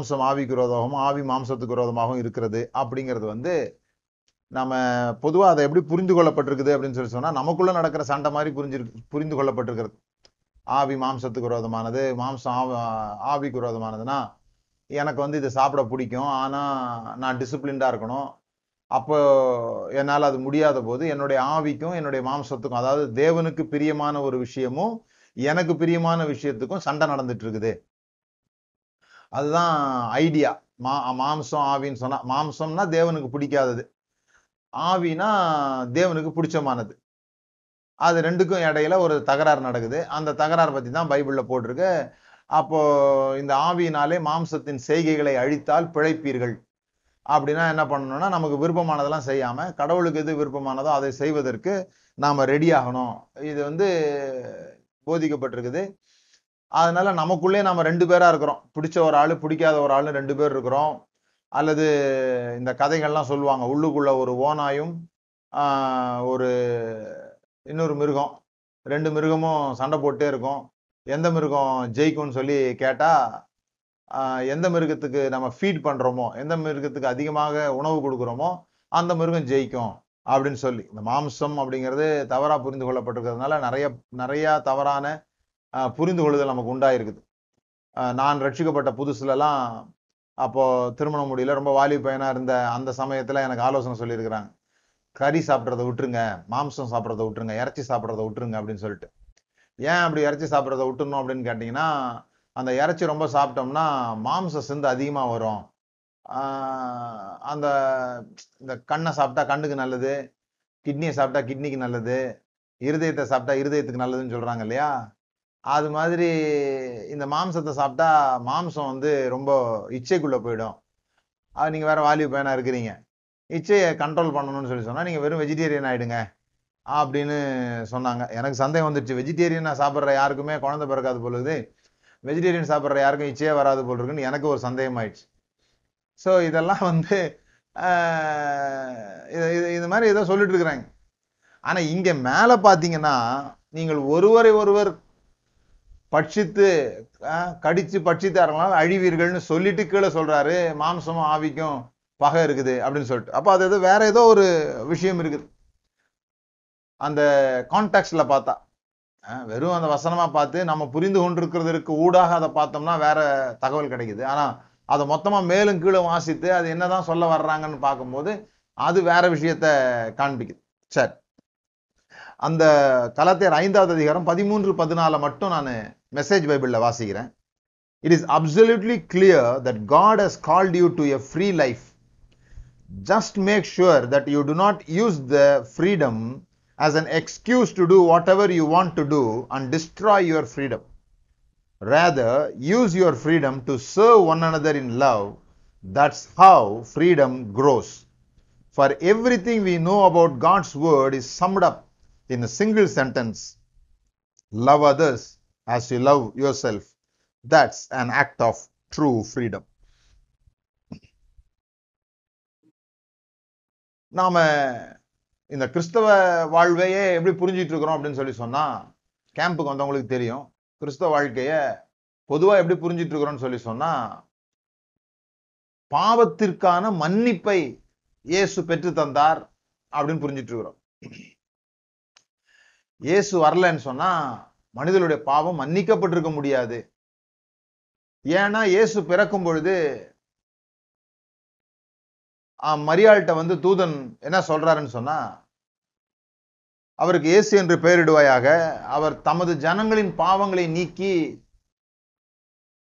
மாம்சம் ஆவிக்கு விரோதமாகவும் ஆவி மாம்சத்துக்கு விரோதமாகவும் இருக்கிறது அப்படிங்கிறது வந்து நம்ம பொதுவாக அதை எப்படி புரிந்து கொள்ளப்பட்டிருக்குது அப்படின்னு சொல்லி சொன்னால் நமக்குள்ளே நடக்கிற சண்டை மாதிரி புரிஞ்சிருக்கு புரிந்து கொள்ளப்பட்டிருக்கிறது. ஆவி மாம்சத்துக்கு விரோதமானது மாம்சம் ஆவி ஆவிக்கு விரோதமானதுன்னா எனக்கு வந்து இதை சாப்பிட பிடிக்கும். ஆனால் நான் டிசிப்ளின்டாக இருக்கணும். அப்போ என்னால் அது முடியாத போது என்னுடைய ஆவிக்கும் என்னுடைய மாம்சத்துக்கும் அதாவது தேவனுக்கு பிரியமான ஒரு விஷயமும் எனக்கு பிரியமான விஷயத்துக்கும் சண்டை நடந்துட்டு இருக்குது. அதுதான் ஐடியா மா மாம்சம் ஆவின்னு சொன்னா மாம்சம்னா தேவனுக்கு பிடிக்காதது. ஆவினா தேவனுக்கு பிடிச்சமானது. அது ரெண்டுக்கும் இடையில ஒரு தகராறு நடக்குது. அந்த தகராறு பற்றி தான் பைபிளில் போட்டிருக்கு. அப்போ இந்த ஆவியினாலே மாம்சத்தின் செய்கைகளை அழித்தால் பிழைப்பீர்கள். அப்படின்னா என்ன பண்ணணும்னா நமக்கு விருப்பமானதெல்லாம் செய்யாமல் கடவுளுக்கு எது விருப்பமானதோ அதை செய்வதற்கு நாம் ரெடி ஆகணும். இது வந்து போதிக்கப்பட்டிருக்குது. அதனால நமக்குள்ளே நம்ம ரெண்டு பேரா இருக்கிறோம். பிடிச்ச ஒரு ஆள் பிடிக்காத ஒரு ஆளு ரெண்டு பேர் இருக்கிறோம். அல்லது இந்த கதைகள்லாம் சொல்லுவாங்க உள்ளுக்குள்ள ஒரு ஓனாயும் ஒரு இன்னொரு மிருகம். ரெண்டு மிருகமும் சண்டை போட்டே இருக்கும். எந்த மிருகம் ஜெயிக்கும்னு சொல்லி கேட்டா எந்த மிருகத்துக்கு நம்ம ஃபீட் பண்றோமோ எந்த மிருகத்துக்கு அதிகமாக உணவு கொடுக்குறோமோ அந்த மிருகம் ஜெயிக்கும் அப்படின்னு சொல்லி. இந்த மாம்சம் அப்படிங்கிறது தவறா புரிந்து கொள்ளப்பட்டிருக்கிறதுனால நிறைய நிறைய தவறான புரிந்து கொள்ளுதல் நமக்கு உண்டாயிருக்குது. நான் ரட்சிக்கப்பட்ட புதுசுலலாம் அப்போது திருமணம் முடியல ரொம்ப வாலி பையனா இருந்த அந்த சமயத்தில் எனக்கு ஆலோசனை சொல்லியிருக்கிறாங்க. கறி சாப்பிட்றத விட்டுருங்க மாம்சம் சாப்பிட்றத விட்டுருங்க இறைச்சி சாப்பிட்றத விட்டுருங்க அப்படின்னு சொல்லிட்டு. ஏன் அப்படி இறைச்சி சாப்பிட்றத விட்டுணும் அப்படின்னு கேட்டிங்கன்னா அந்த இறைச்சி ரொம்ப சாப்பிட்டோம்னா மாம்ச சிந்து அதிகமாக வரும். அந்த இந்த கண்ணை சாப்பிட்டா கண்ணுக்கு நல்லது கிட்னியை சாப்பிட்டா கிட்னிக்கு நல்லது இருதயத்தை சாப்பிட்டா இருதயத்துக்கு நல்லதுன்னு சொல்கிறாங்க இல்லையா? அது மாதிரி இந்த மாம்சத்தை சாப்பிட்டா மாம்சம் வந்து ரொம்ப இச்சைக்குள்ளே போயிடும். அது நீங்கள் வேறு வாலிப பையனா இருக்கிறீங்க. இச்சையை கண்ட்ரோல் பண்ணணும்னு சொல்லி சொன்னால் நீங்கள் வெறும் வெஜிடேரியன் ஆகிடுங்க அப்படின்னு சொன்னாங்க. எனக்கு சந்தேகம் வந்துடுச்சு வெஜிடேரியனா சாப்பிட்ற யாருக்குமே குழந்தை பிறக்காது பொழுது வெஜிடேரியன் சாப்பிட்ற யாருக்கும் இச்சையே வராது போல் இருக்குன்னு எனக்கு ஒரு சந்தேகம் ஆயிடுச்சு. ஸோ இதெல்லாம் வந்து இது இது- மாதிரி ஏதோ சொல்லிட்டு இருக்கிறாங்க. ஆனால் இங்கே மேலே பார்த்தீங்கன்னா நீங்கள் ஒருவரை ஒருவர் பட்சித்து ஆஹ், கடிச்சு பட்சித்தார்களால் அழிவீர்கள்னு சொல்லிட்டு கீழே சொல்றாரு மாம்சமும் ஆவிக்கும் பகை இருக்குது அப்படின்னு சொல்லிட்டு. அப்போ அது ஏதோ வேற ஏதோ ஒரு விஷயம் இருக்குது. அந்த கான்டாக்ட்ல பார்த்தா ஆஹ், வெறும் அந்த வசனமா பார்த்து நம்ம புரிந்து கொண்டிருக்கிறதுக்கு ஊடாக அதை பார்த்தோம்னா வேற தகவல் கிடைக்குது. ஆனா அதை மொத்தமா மேலும் கீழே வாசித்து அது என்னதான் சொல்ல வர்றாங்கன்னு பார்க்கும்போது அது வேற விஷயத்த காண்பிக்குது. சரி. அந்த கலாத்தியர் ஐந்தாவது அதிகாரம் பதிமூன்று பதினால மட்டும் நான் மெசேஜ் பைபிள்ல வாசிக்கிறேன் it is absolutely clear that God has called you to a free life just make sure that you do not use the freedom as an excuse to do whatever you want to do and destroy your freedom. Rather, use your freedom to serve one another in love. That's how freedom grows. For everything we know about God's word is summed up in a single sentence Love others as you love yourself. That's an act of true freedom. நாம இந்த கிறிஸ்தவ வாழ்வையே எப்படி புரிஞ்சிட்டு இருக்கிறோம் அப்படின்னு சொல்லி சொன்னா கேம்புக்கு வந்தவங்களுக்கு தெரியும் கிறிஸ்தவ வாழ்க்கைய பொதுவா எப்படி புரிஞ்சிட்டு இருக்கிறோம்னு சொல்லி சொன்னா பாவத்திற்கான மன்னிப்பை இயேசு பெற்று தந்தார் அப்படின்னு புரிஞ்சிட்டு இருக்கிறோம் இயேசு வரலன்னு சொன்னா மனிதனுடைய பாவம் மன்னிக்கப்பட்டிருக்க முடியாது. ஏன்னா இயேசு பிறக்கும் பொழுது ஆஹ், மரியாள்கிட்ட வந்து தூதன் என்ன சொல்றாருன்னு சொன்னா அவருக்கு இயேசு என்று பெயரிடுவாயாக அவர் தமது ஜனங்களின் பாவங்களை நீக்கி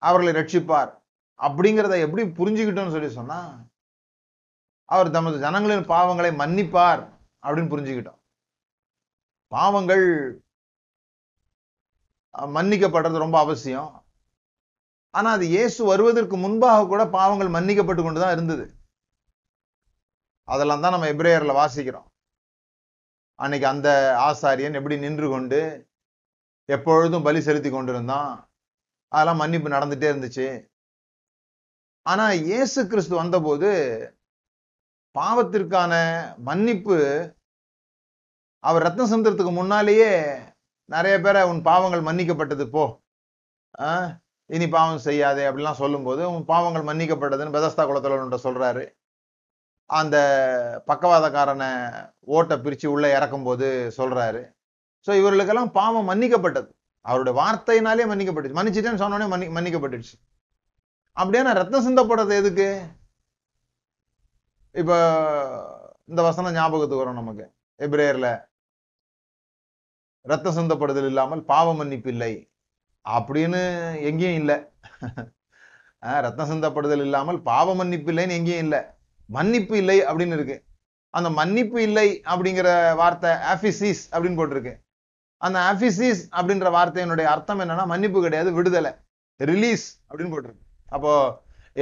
அவர்களை ரட்சிப்பார். அப்படிங்கிறத எப்படி புரிஞ்சுக்கிட்டோம்னு சொல்லி சொன்னா அவர் தமது ஜனங்களின் பாவங்களை மன்னிப்பார் அப்படின்னு புரிஞ்சுக்கிட்டோம். பாவங்கள் மன்னிக்கப்படுறது ரொம்ப அவசியம். ஆனா அது இயேசு வருவதற்கு முன்பாக கூட பாவங்கள் மன்னிக்கப்பட்டு கொண்டுதான் இருந்தது. அதெல்லாம் தான் நம்ம எப்ரேயர்ல வாசிக்கிறோம். அன்னைக்கு அந்த ஆசாரியன் எப்படி நின்று கொண்டு எப்பொழுதும் பலி செலுத்தி கொண்டிருந்தான். அதெல்லாம் மன்னிப்பு நடந்துட்டே இருந்துச்சு. ஆனா இயேசு கிறிஸ்து வந்தபோது பாவத்திற்கான மன்னிப்பு அவர் ரத்ன சந்திரத்துக்கு முன்னாலேயே நிறைய பேரை உன் பாவங்கள் மன்னிக்கப்பட்டது போ. இனி பாவம் செய்யாதே அப்படிலாம் சொல்லும்போது உன் பாவங்கள் மன்னிக்கப்பட்டதுன்னு பெதஸ்தா குளத்துல சொல்றாரு. அந்த பக்கவாதக்காரனை ஓட்டை பிரித்து உள்ளே இறக்கும் போது ஸோ இவர்களுக்கெல்லாம் பாவம் மன்னிக்கப்பட்டது. அவருடைய வார்த்தையினாலே மன்னிக்கப்பட்டுச்சு. மன்னிச்சிட்டேன்னு சொன்னோடனே மன்னி மன்னிக்கப்பட்டுச்சு. அப்படியே நான் ரத்தம் சிந்தப்படுறது எதுக்கு? இப்போ இந்த வசனம் ஞாபகத்துக்கு வரும் நமக்கு. எப்ரேயரில் ரத்தம் சொந்தப்படுதல் இல்லாமல் பாவ மன்னிப்பு இல்லை அப்படின்னு எங்கேயும் இல்லை. ரத்தம் சிந்தப்படுதல் இல்லாமல் பாவ மன்னிப்பு இல்லைன்னு எங்கேயும் இல்லை. மன்னிப்பு இல்லை அப்படின்னு இருக்கு. அந்த மன்னிப்பு இல்லை அப்படிங்கிற வார்த்தை ஆபிசிஸ் அப்படின்னு போட்டிருக்கு. அந்த ஆபிசிஸ் அப்படின்ற வார்த்தையினுடைய அர்த்தம் என்னன்னா மன்னிப்பு கிடையாது விடுதலை ரிலீஸ் அப்படின்னு போட்டிருக்கு. அப்போ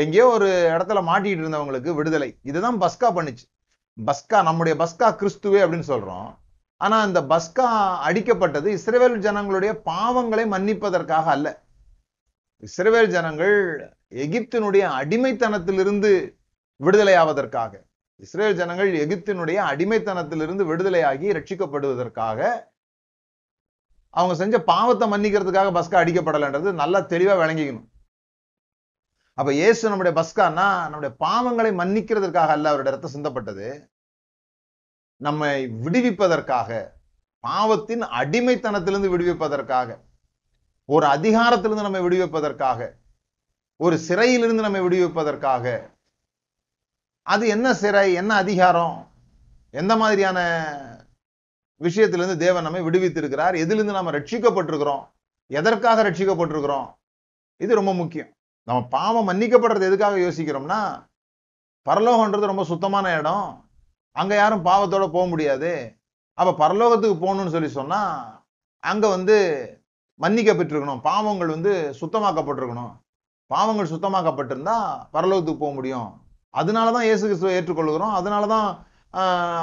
எங்கேயோ ஒரு இடத்துல மாட்டிட்டு இருந்தவங்களுக்கு விடுதலை. இதுதான் பஸ்கா பண்ணுச்சு. பஸ்கா நம்முடைய பஸ்கா கிறிஸ்துவே அப்படின்னு சொல்றோம். ஆனா இந்த பஸ்கா அடிக்கப்பட்டது இஸ்ரேவேல் ஜனங்களுடைய பாவங்களை மன்னிப்பதற்காக அல்ல. இஸ்ரேவேல் ஜனங்கள் எகிப்தினுடைய அடிமைத்தனத்திலிருந்து விடுதலையாவதற்காக இஸ்ரேல் ஜனங்கள் எகிப்தினுடைய அடிமைத்தனத்திலிருந்து விடுதலையாகி ரட்சிக்கப்படுவதற்காக அவங்க செஞ்ச பாவத்தை மன்னிக்கிறதுக்காக பஸ்கா அடிக்கப்படலைன்றது நல்லா தெளிவா விளங்கிக்கணும். அப்ப இயேசு நம்முடைய பஸ்கான்னா நம்முடைய பாவங்களை மன்னிக்கிறதுக்காக அல்ல அவருடைய ரத்தம் சிந்தப்பட்டது. நம்மை விடுவிப்பதற்காக பாவத்தின் அடிமைத்தனத்திலிருந்து விடுவிப்பதற்காக ஒரு அதிகாரத்திலிருந்து நம்மை விடுவிப்பதற்காக ஒரு சிறையிலிருந்து நம்மை விடுவிப்பதற்காக அது என்ன சிறை என்ன அதிகாரம் எந்த மாதிரியான விஷயத்திலிருந்து தேவன் நம்மை விடுவித்திருக்கிறார் எதிலிருந்து நம்ம ரட்சிக்கப்பட்டிருக்கிறோம் எதற்காக ரட்சிக்கப்பட்டிருக்கிறோம் இது ரொம்ப முக்கியம். நம்ம பாவம் மன்னிக்கப்படுறது எதுக்காக யோசிக்கிறோம்னா பரலோகன்றது ரொம்ப சுத்தமான இடம் அங்கே யாரும் பாவத்தோட போக முடியாது. அப்போ பரலோகத்துக்கு போகணும்னு சொல்லி சொன்னால் அங்கே வந்து மன்னிக்கப்பட்டிருக்கணும் பாவங்கள் வந்து சுத்தமாக்கப்பட்டிருக்கணும். பாவங்கள் சுத்தமாக்கப்பட்டிருந்தா பரலோகத்துக்கு போக முடியும். அதனால தான் இயேசு கிறிஸ்துவை ஏற்றுக்கொள்கிறோம். அதனால தான்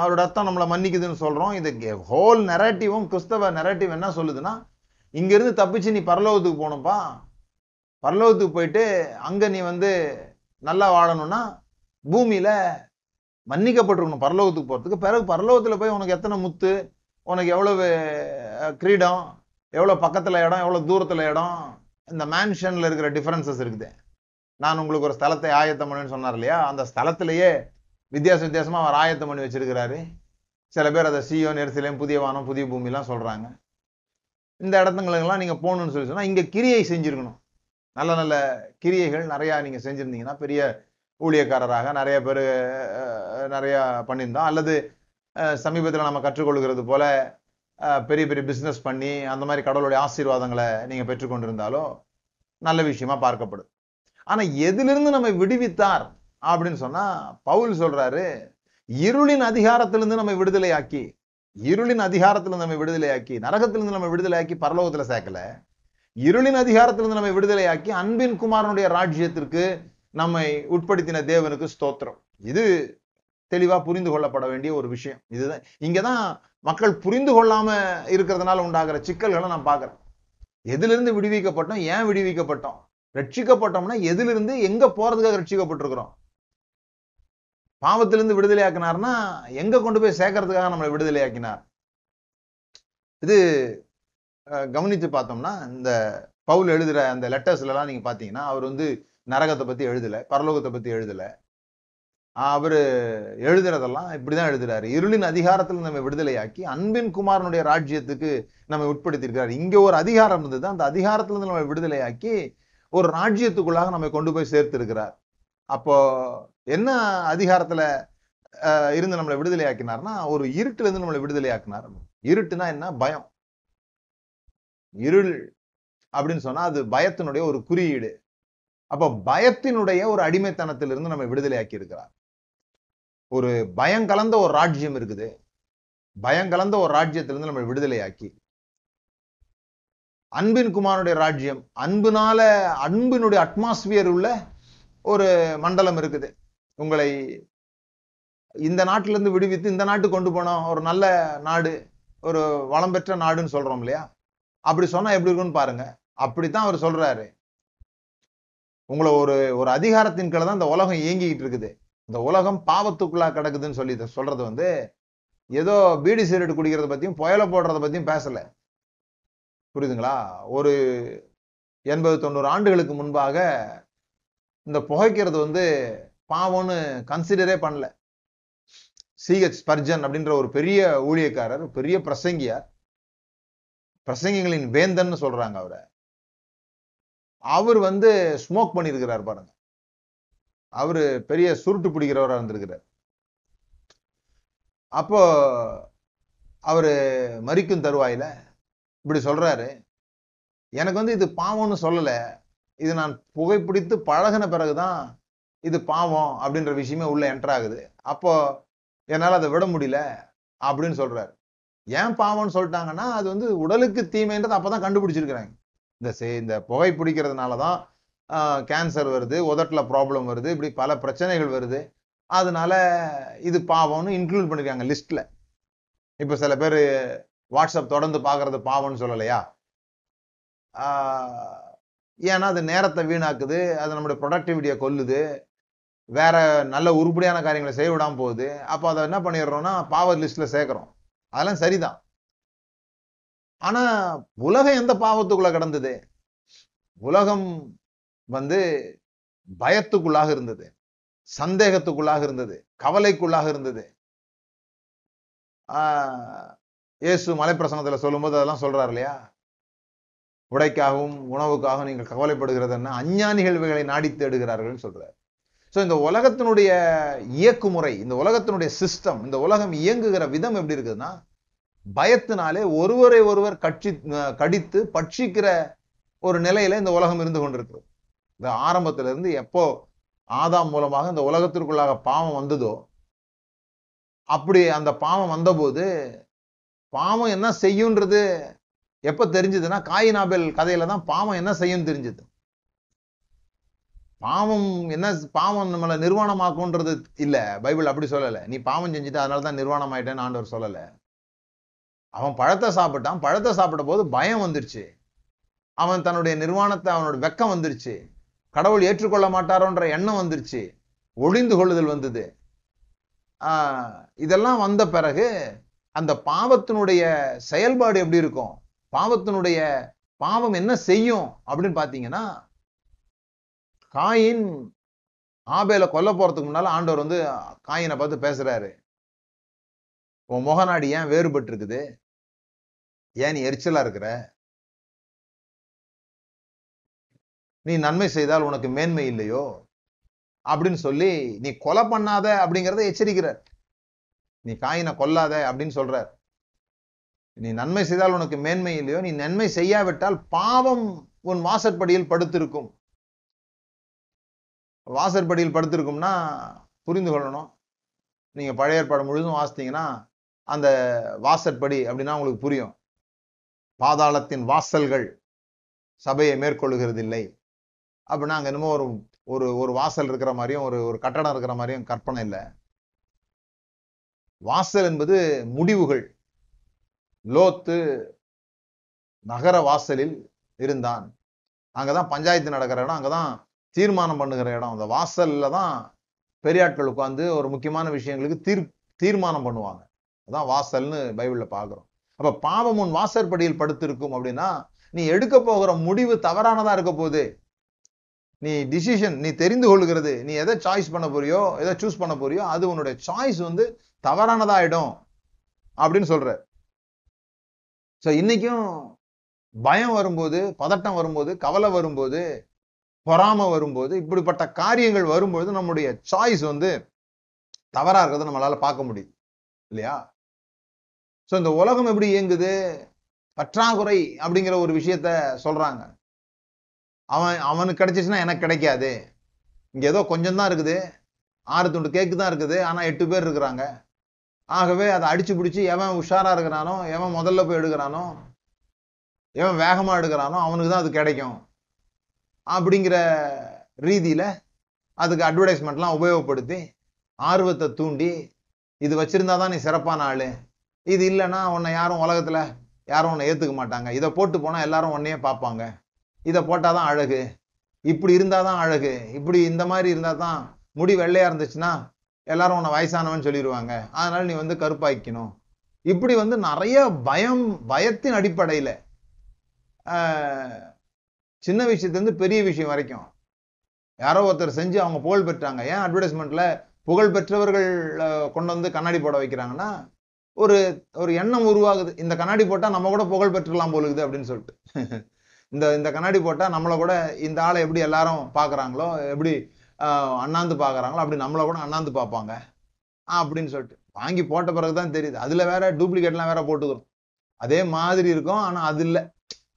அவரோட ரத்தம் நம்மளை மன்னிக்குதுன்னு சொல்கிறோம் இது ஹோல் நெரட்டிவும் கிறிஸ்தவ நெரட்டிவ் என்ன சொல்லுதுன்னா இங்கேருந்து தப்பிச்சு நீ பரலோகத்துக்கு போகணும்ப்பா பரலோகத்துக்கு போயிட்டு அங்கே நீ வந்து நல்லா வாழணும்னா பூமியில் மன்னிக்கப்பட்டிருக்கணும். பரலோகத்துக்கு போகிறதுக்கு பிறகு பரலோகத்தில் போய் உனக்கு எத்தனை முத்து? உனக்கு எவ்வளவு கிரீடம்? எவ்வளோ பக்கத்தில் இடம்? எவ்வளோ தூரத்தில் இடம்? இந்த மேன்ஷனில் இருக்கிற டிஃப்ரென்சஸ் இருக்குது. நான் உங்களுக்கு ஒரு ஸ்தலத்தை ஆயத்தம் பண்ணுன்னு சொன்னார் இல்லையா? அந்த ஸ்தலத்திலேயே வித்தியாச வித்தியாசமாக அவர் ஆயத்தம் பண்ணி வச்சிருக்கிறாரு. சில பேர் அதை சியோ நெரிசலையும் புதிய வானம் புதிய பூமிலாம் சொல்கிறாங்க இந்த இடத்துங்களுக்கெல்லாம் நீங்கள் போகணுன்னு சொல்லி சொன்னால் இங்கே கிரியை செஞ்சிருக்கணும். நல்ல நல்ல கிரியைகள் நிறையா நீங்கள் செஞ்சுருந்தீங்கன்னா பெரிய ஊழியக்காரராக நிறைய பேர் நிறையா பண்ணியிருந்தோம். அல்லது சமீபத்தில் சமீபத்துல நம்ம கற்றுக்கொள்கிறது போல பெரிய பெரிய பிஸ்னஸ் பண்ணி அந்த மாதிரி கடவுளுடைய ஆசீர்வாதங்களை நீங்க பெற்றுக்கொண்டிருந்தாலோ நல்ல விஷயமா பார்க்கப்படுது ஆனா எதிலிருந்து நம்மை விடுவித்தார் அப்படின்னு சொன்னா பவுல் சொல்றாரு இருளின் அதிகாரத்திலிருந்து நம்மை விடுதலையாக்கி இருளின் அதிகாரத்திலிருந்து நம்மை விடுதலையாக்கி நரகத்திலிருந்து நம்ம விடுதலையாக்கி பரலோகத்துல சேர்க்கல. இருளின் அதிகாரத்திலிருந்து நம்மை விடுதலையாக்கி அன்பின் குமாரனுடைய ராஜ்யத்திற்கு நம்மை உட்படுத்தின தேவனுக்கு ஸ்தோத்திரம். இது தெளிவா புரிந்து கொள்ளப்பட வேண்டிய ஒரு விஷயம். இதுதான். இங்கதான் மக்கள் புரிந்து கொள்ளாம இருக்கிறதுனால உண்டாகிற சிக்கல்களை நான் பாக்குறேன் எதிலிருந்து விடுவிக்கப்பட்டோம்? ஏன் விடுவிக்கப்பட்டோம்? ரட்சிக்கப்பட்டோம்னா எதிலிருந்து எங்க போறதுக்காக ரட்சிக்கப்பட்டிருக்கிறோம்? பாவத்திலிருந்து விடுதலையாக்கினார்னா எங்க கொண்டு போய் சேர்க்கறதுக்காக நம்மளை விடுதலையாக்கினார்? இது அஹ், கவனித்து பார்த்தோம்னா இந்த பவுல் எழுதுற அந்த லெட்டர்ஸ்ல எல்லாம் நீங்க பாத்தீங்கன்னா அவர் வந்து நரகத்தை பத்தி எழுதல பரலோகத்தை பத்தி எழுதல. அவரு எழுதுறதெல்லாம் இப்படிதான் எழுதுறாரு. இருளின் அதிகாரத்தில் நம்ம விடுதலையாக்கி அன்பின் குமாரனுடைய ராஜ்யத்துக்கு நம்ம உட்படுத்தியிருக்கிறார். இங்க ஒரு அதிகாரம் இருந்தது. அந்த அதிகாரத்திலிருந்து நம்ம விடுதலையாக்கி ஒரு ராஜ்யத்துக்குள்ளாக நம்ம கொண்டு போய் சேர்த்திருக்கிறார். அப்போ என்ன அதிகாரத்துல அஹ், இருந்து நம்மளை விடுதலையாக்கினார்னா ஒரு இருட்டுல இருந்து நம்மளை விடுதலையாக்கினார். இருட்டுனா என்ன? பயம். இருள். அப்படின்னு சொன்னா அது பயத்தினுடைய ஒரு குறியீடு. அப்போ பயத்தினுடைய ஒரு அடிமைத்தனத்திலிருந்து நம்ம விடுதலையாக்கி இருக்கிறார். ஒரு பயம் கலந்த ஒரு ராஜ்யம் இருக்குது. பயம் கலந்த ஒரு ராஜ்யத்திலிருந்து நம்ம விடுதலையாக்கி. அன்பின் குமாரனுடைய ராஜ்யம் அன்புனால அன்பினுடைய அட்மாஸ்பியர் உள்ள ஒரு மண்டலம் இருக்குது. உங்களை இந்த நாட்டில இருந்து விடுவித்து இந்த நாட்டுக்கு கொண்டு போனோம் ஒரு நல்ல நாடு ஒரு வளம் பெற்ற நாடுன்னு சொல்றோம் இல்லையா? அப்படி சொன்னா எப்படி இருக்கும்னு பாருங்க. அப்படித்தான் அவர் சொல்றாரு. உங்களை ஒரு ஒரு அதிகாரத்தின் கீழே தான் இந்த உலகம் இயங்கிக்கிட்டு இருக்குது. இந்த உலகம் பாவத்துக்குள்ளா கிடக்குதுன்னு சொல்லி சொல்றது வந்து ஏதோ பீடி சிகரெட் குடிக்கிறத பத்தியும் புயலை போடுறத பத்தியும் பேசல. புரியுதுங்களா? ஒரு எண்பது தொண்ணூறு ஆண்டுகளுக்கு முன்பாக இந்த புகைக்கிறது வந்து பாவம்னு கன்சிடரே பண்ணல. சிஹெச் ஸ்பர்ஜன் அப்படின்ற ஒரு பெரிய ஊழியக்காரர் பெரிய பிரசங்கியார் பிரசங்கிகளின் வேந்தன்னு சொல்றாங்க அவரை. அவர் வந்து ஸ்மோக் பண்ணியிருக்கிறார் பாருங்க. அவர் பெரிய சுருட்டு பிடிக்கிறவராக இருந்திருக்கிறார். அப்போ அவர் மறிக்கும் தருவாயில் இப்படி சொல்றாரு. எனக்கு வந்து இது பாவம்னு சொல்லலை. இது நான் புகைப்பிடித்து பழகின பிறகுதான் இது பாவம் அப்படின்ற விஷயமே உள்ள என்டர் ஆகுது. அப்போ என்னால் அதை விட முடியல அப்படின்னு சொல்றாரு. ஏன் பாவம்னு சொல்லிட்டாங்கன்னா அது வந்து உடலுக்கு தீமைன்றது அப்பதான் கண்டுபிடிச்சிருக்கிறாங்க. இந்த சே இந்த புகை பிடிக்கிறதுனால தான் கேன்சர் வருது உதட்டில் ப்ராப்ளம் வருது இப்படி பல பிரச்சனைகள் வருது. அதனால இது பாவம்னு இன்க்ளூட் பண்ணிருக்காங்க லிஸ்ட்ல இப்போ சில பேர் வாட்ஸ்அப் தொடர்ந்து பார்க்கறது பாவம்னு சொல்லலையா? ஏன்னா அது நேரத்தை வீணாக்குது அது நம்மளுடைய ப்ரொடக்டிவிட்டியை கொல்லுது வேற நல்ல உருப்படியான காரியங்களை செய்ய விடாமல் போகுது. அப்போ அதை என்ன பண்ணிடுறோம்னா பாவர் லிஸ்ட்ல சேர்க்குறோம். அதெல்லாம் சரிதான். ஆனா உலகம் எந்த பாவத்துக்குள்ள கிடந்தது? உலகம் வந்து பயத்துக்குள்ளாக இருந்தது. சந்தேகத்துக்குள்ளாக இருந்தது. கவலைக்குள்ளாக இருந்தது. ஆஹ் இயேசு மலைப்பிரசனத்துல சொல்லும்போது அதெல்லாம் சொல்றாரு இல்லையா? உடைக்காகவும் உணவுக்காகவும் நீங்கள் கவலைப்படுகிறது என்ன அஞ்ஞானிகள் நாடி தேடுகிறார்கள் சொல்றாரு. சோ இந்த உலகத்தினுடைய இயக்குமுறை இந்த உலகத்தினுடைய சிஸ்டம் இந்த உலகம் இயங்குகிற விதம் எப்படி இருக்குதுன்னா பயத்தினாலே ஒருவரை ஒருவர் கட்சி கடித்து பட்சிக்கிற ஒரு நிலையில இந்த உலகம் இருந்து கொண்டிருக்கிறது. இந்த ஆரம்பத்துல இருந்து எப்போ ஆதாம் மூலமாக இந்த உலகத்திற்குள்ளாக பாவம் வந்ததோ அப்படி அந்த பாவம் வந்தபோது பாவம் என்ன செய்யுன்றது எப்ப தெரிஞ்சதுன்னா காயினாபேல் கதையில தான் பாவம் என்ன செய்யும் தெரிஞ்சது. பாவம் என்ன பாவம் நம்மளை நிர்வாணமாக்குன்றது இல்ல. பைபிள் அப்படி சொல்லலை. நீ பாவம் செஞ்சுட்டு அதனால தான் நிர்வாணம் ஆயிட்டேன்னு ஆண்டவர் சொல்லலை. அவன் பழத்தை சாப்பிட்டான். பழத்தை சாப்பிட்ட போது பயம் வந்துருச்சு. அவன் தன்னுடைய நிர்வாணத்தை அவனோட வெக்கம் வந்துருச்சு. கடவுள் ஏற்றுக்கொள்ள மாட்டாரோன்ற எண்ணம் வந்துருச்சு. ஒளிந்து கொள்ளுதல் வந்தது. ஆஹ் இதெல்லாம் வந்த பிறகு அந்த பாவத்தினுடைய செயல்பாடு எப்படி இருக்கும்? பாவத்தினுடைய பாவம் என்ன செய்யும் அப்படின்னு பார்த்தீங்கன்னா காயின் ஆபேல கொல்ல போறதுக்கு முன்னால ஆண்டவர் வந்து காயினை பார்த்து பேசுறாரு. உன் முகநாடி ஏன் வேறுபட்டு இருக்குது ஏன் நீ எரிச்சலா இருக்கிற? நீ நன்மை செய்தால் உனக்கு மேன்மை இல்லையோ? அப்படின்னு சொல்லி நீ கொலை பண்ணாத அப்படிங்கறத எச்சரிக்கிறார். நீ காயினை கொல்லாத அப்படின்னு சொல்றார். நீ நன்மை செய்தால் உனக்கு மேன்மை இல்லையோ? நீ நன்மை செய்யாவிட்டால் பாவம் உன் வாசற்படியில் படுத்திருக்கும். வாசற்படியில் படுத்திருக்கும்னா புரிந்து கொள்ளணும். நீங்க பழைய ஏற்பாடு முழுதும் வாசித்தீங்கன்னா அந்த வாசற்படி அப்படின்னா உங்களுக்கு புரியும். பாதாளத்தின் வாசல்கள் சபையை மேற்கொள்ளுகிறதில்லை. அப்படின்னா அங்க என்னமோ ஒரு ஒரு ஒரு வாசல் இருக்கிற மாதிரியும் ஒரு ஒரு கட்டடம் இருக்கிற மாதிரியும் கற்பனை இல்லை. வாசல் என்பது முடிவுகள். லோத்து நகர வாசலில் இருந்தான். அங்கதான் பஞ்சாயத்து நடக்கிற இடம் அங்கதான் தீர்மானம் பண்ணுகிற இடம். அந்த வாசல்ல தான் பெரியாட்கள் உட்காந்து ஒரு முக்கியமான விஷயங்களுக்கு தீர் தீர்மானம் பண்ணுவாங்க. அதான் வாசல்னு பைபிளில் பார்க்குறோம் அப்ப பாவம் உன் வாசற்படியில் படுத்திருக்கும் அப்படின்னா நீ எடுக்க போகிற முடிவு தவறானதா இருக்க போகுது. நீ டிசிஷன் நீ தெரிந்து கொள்கிறது நீ எதை சாய்ஸ் பண்ண போறியோ எதை சூஸ் பண்ண போறியோ அது உன்னுடைய சாய்ஸ் வந்து தவறானதாயிடும் அப்படின்னு சொல்ற. சோ இன்னைக்கும் பயம் வரும்போது பதட்டம் வரும்போது கவலை வரும்போது பொறாம வரும்போது இப்படிப்பட்ட காரியங்கள் வரும்போது நம்முடைய சாய்ஸ் வந்து தவறா இருக்கிறத நம்மளால பார்க்க முடியுது. இல்லையா? ஸோ இந்த உலகம் எப்படி இயங்குது? பற்றாக்குறை அப்படிங்கிற ஒரு விஷயத்த சொல்கிறாங்க அவன் அவனுக்கு கிடைச்சிச்சுன்னா எனக்கு கிடைக்காது. இங்கே ஏதோ கொஞ்சம் தான் இருக்குது. ஆறு துண்டு கேக்கு தான் இருக்குது. ஆனால் எட்டு பேர் இருக்கிறாங்க. ஆகவே அதை அடிச்சு பிடிச்சி எவன் உஷாராக இருக்கிறானோ எவன் முதல்ல போய் எடுக்கிறானோ எவன் வேகமாக எடுக்கிறானோ அவனுக்கு தான் அது கிடைக்கும். அப்படிங்கிற ரீதியில் அதுக்கு அட்வர்டைஸ்மெண்ட்லாம் உபயோகப்படுத்தி ஆர்வத்தை தூண்டி இது வச்சிருந்தா தான் நீ சிறப்பான ஆள். இது இல்லைன்னா உன்னை யாரும் உலகத்தில் யாரும் உன்னை ஏற்றுக்க மாட்டாங்க. இதை போட்டு போனால் எல்லாரும் உன்னையே பார்ப்பாங்க. இதை போட்டால் தான் அழகு. இப்படி இருந்தால் தான் அழகு. இப்படி இந்த மாதிரி இருந்தால் தான் முடி வெள்ளையாக இருந்துச்சுன்னா எல்லாரும் உன்னை வயசானவன் சொல்லிடுவாங்க. அதனால் நீ வந்து கருப்பாய்க்கணும் இப்படி வந்து நிறைய பயம் பயத்தின் அடிப்படையில் சின்ன விஷயத்துலேருந்து பெரிய விஷயம் வரைக்கும். யாரோ ஒருத்தர் செஞ்சு அவங்க புகழ் பெற்றாங்க. ஏன் அட்வர்டைஸ்மெண்ட்டில் புகழ் பெற்றவர்கள் கொண்டு வந்து கண்ணாடி போட வைக்கிறாங்கன்னா ஒரு ஒரு எண்ணம் உருவாகுது. இந்த கண்ணாடி போட்டால் நம்ம கூட புகழ் பெற்றுக்கலாம் போலுக்குது அப்படின்னு சொல்லிட்டு. இந்த இந்த கண்ணாடி போட்டால் நம்மளை கூட இந்த ஆளை எப்படி எல்லாரும் பார்க்குறாங்களோ எப்படி அண்ணாந்து பார்க்குறாங்களோ அப்படி நம்மளை கூட அண்ணாந்து பார்ப்பாங்க அப்படின்னு சொல்லிட்டு. வாங்கி போட்ட பிறகு தான் தெரியுது. அதில் வேற டூப்ளிகேட்லாம் வேற போட்டுக்கிறோம். அதே மாதிரி இருக்கும் ஆனால் அது இல்லை.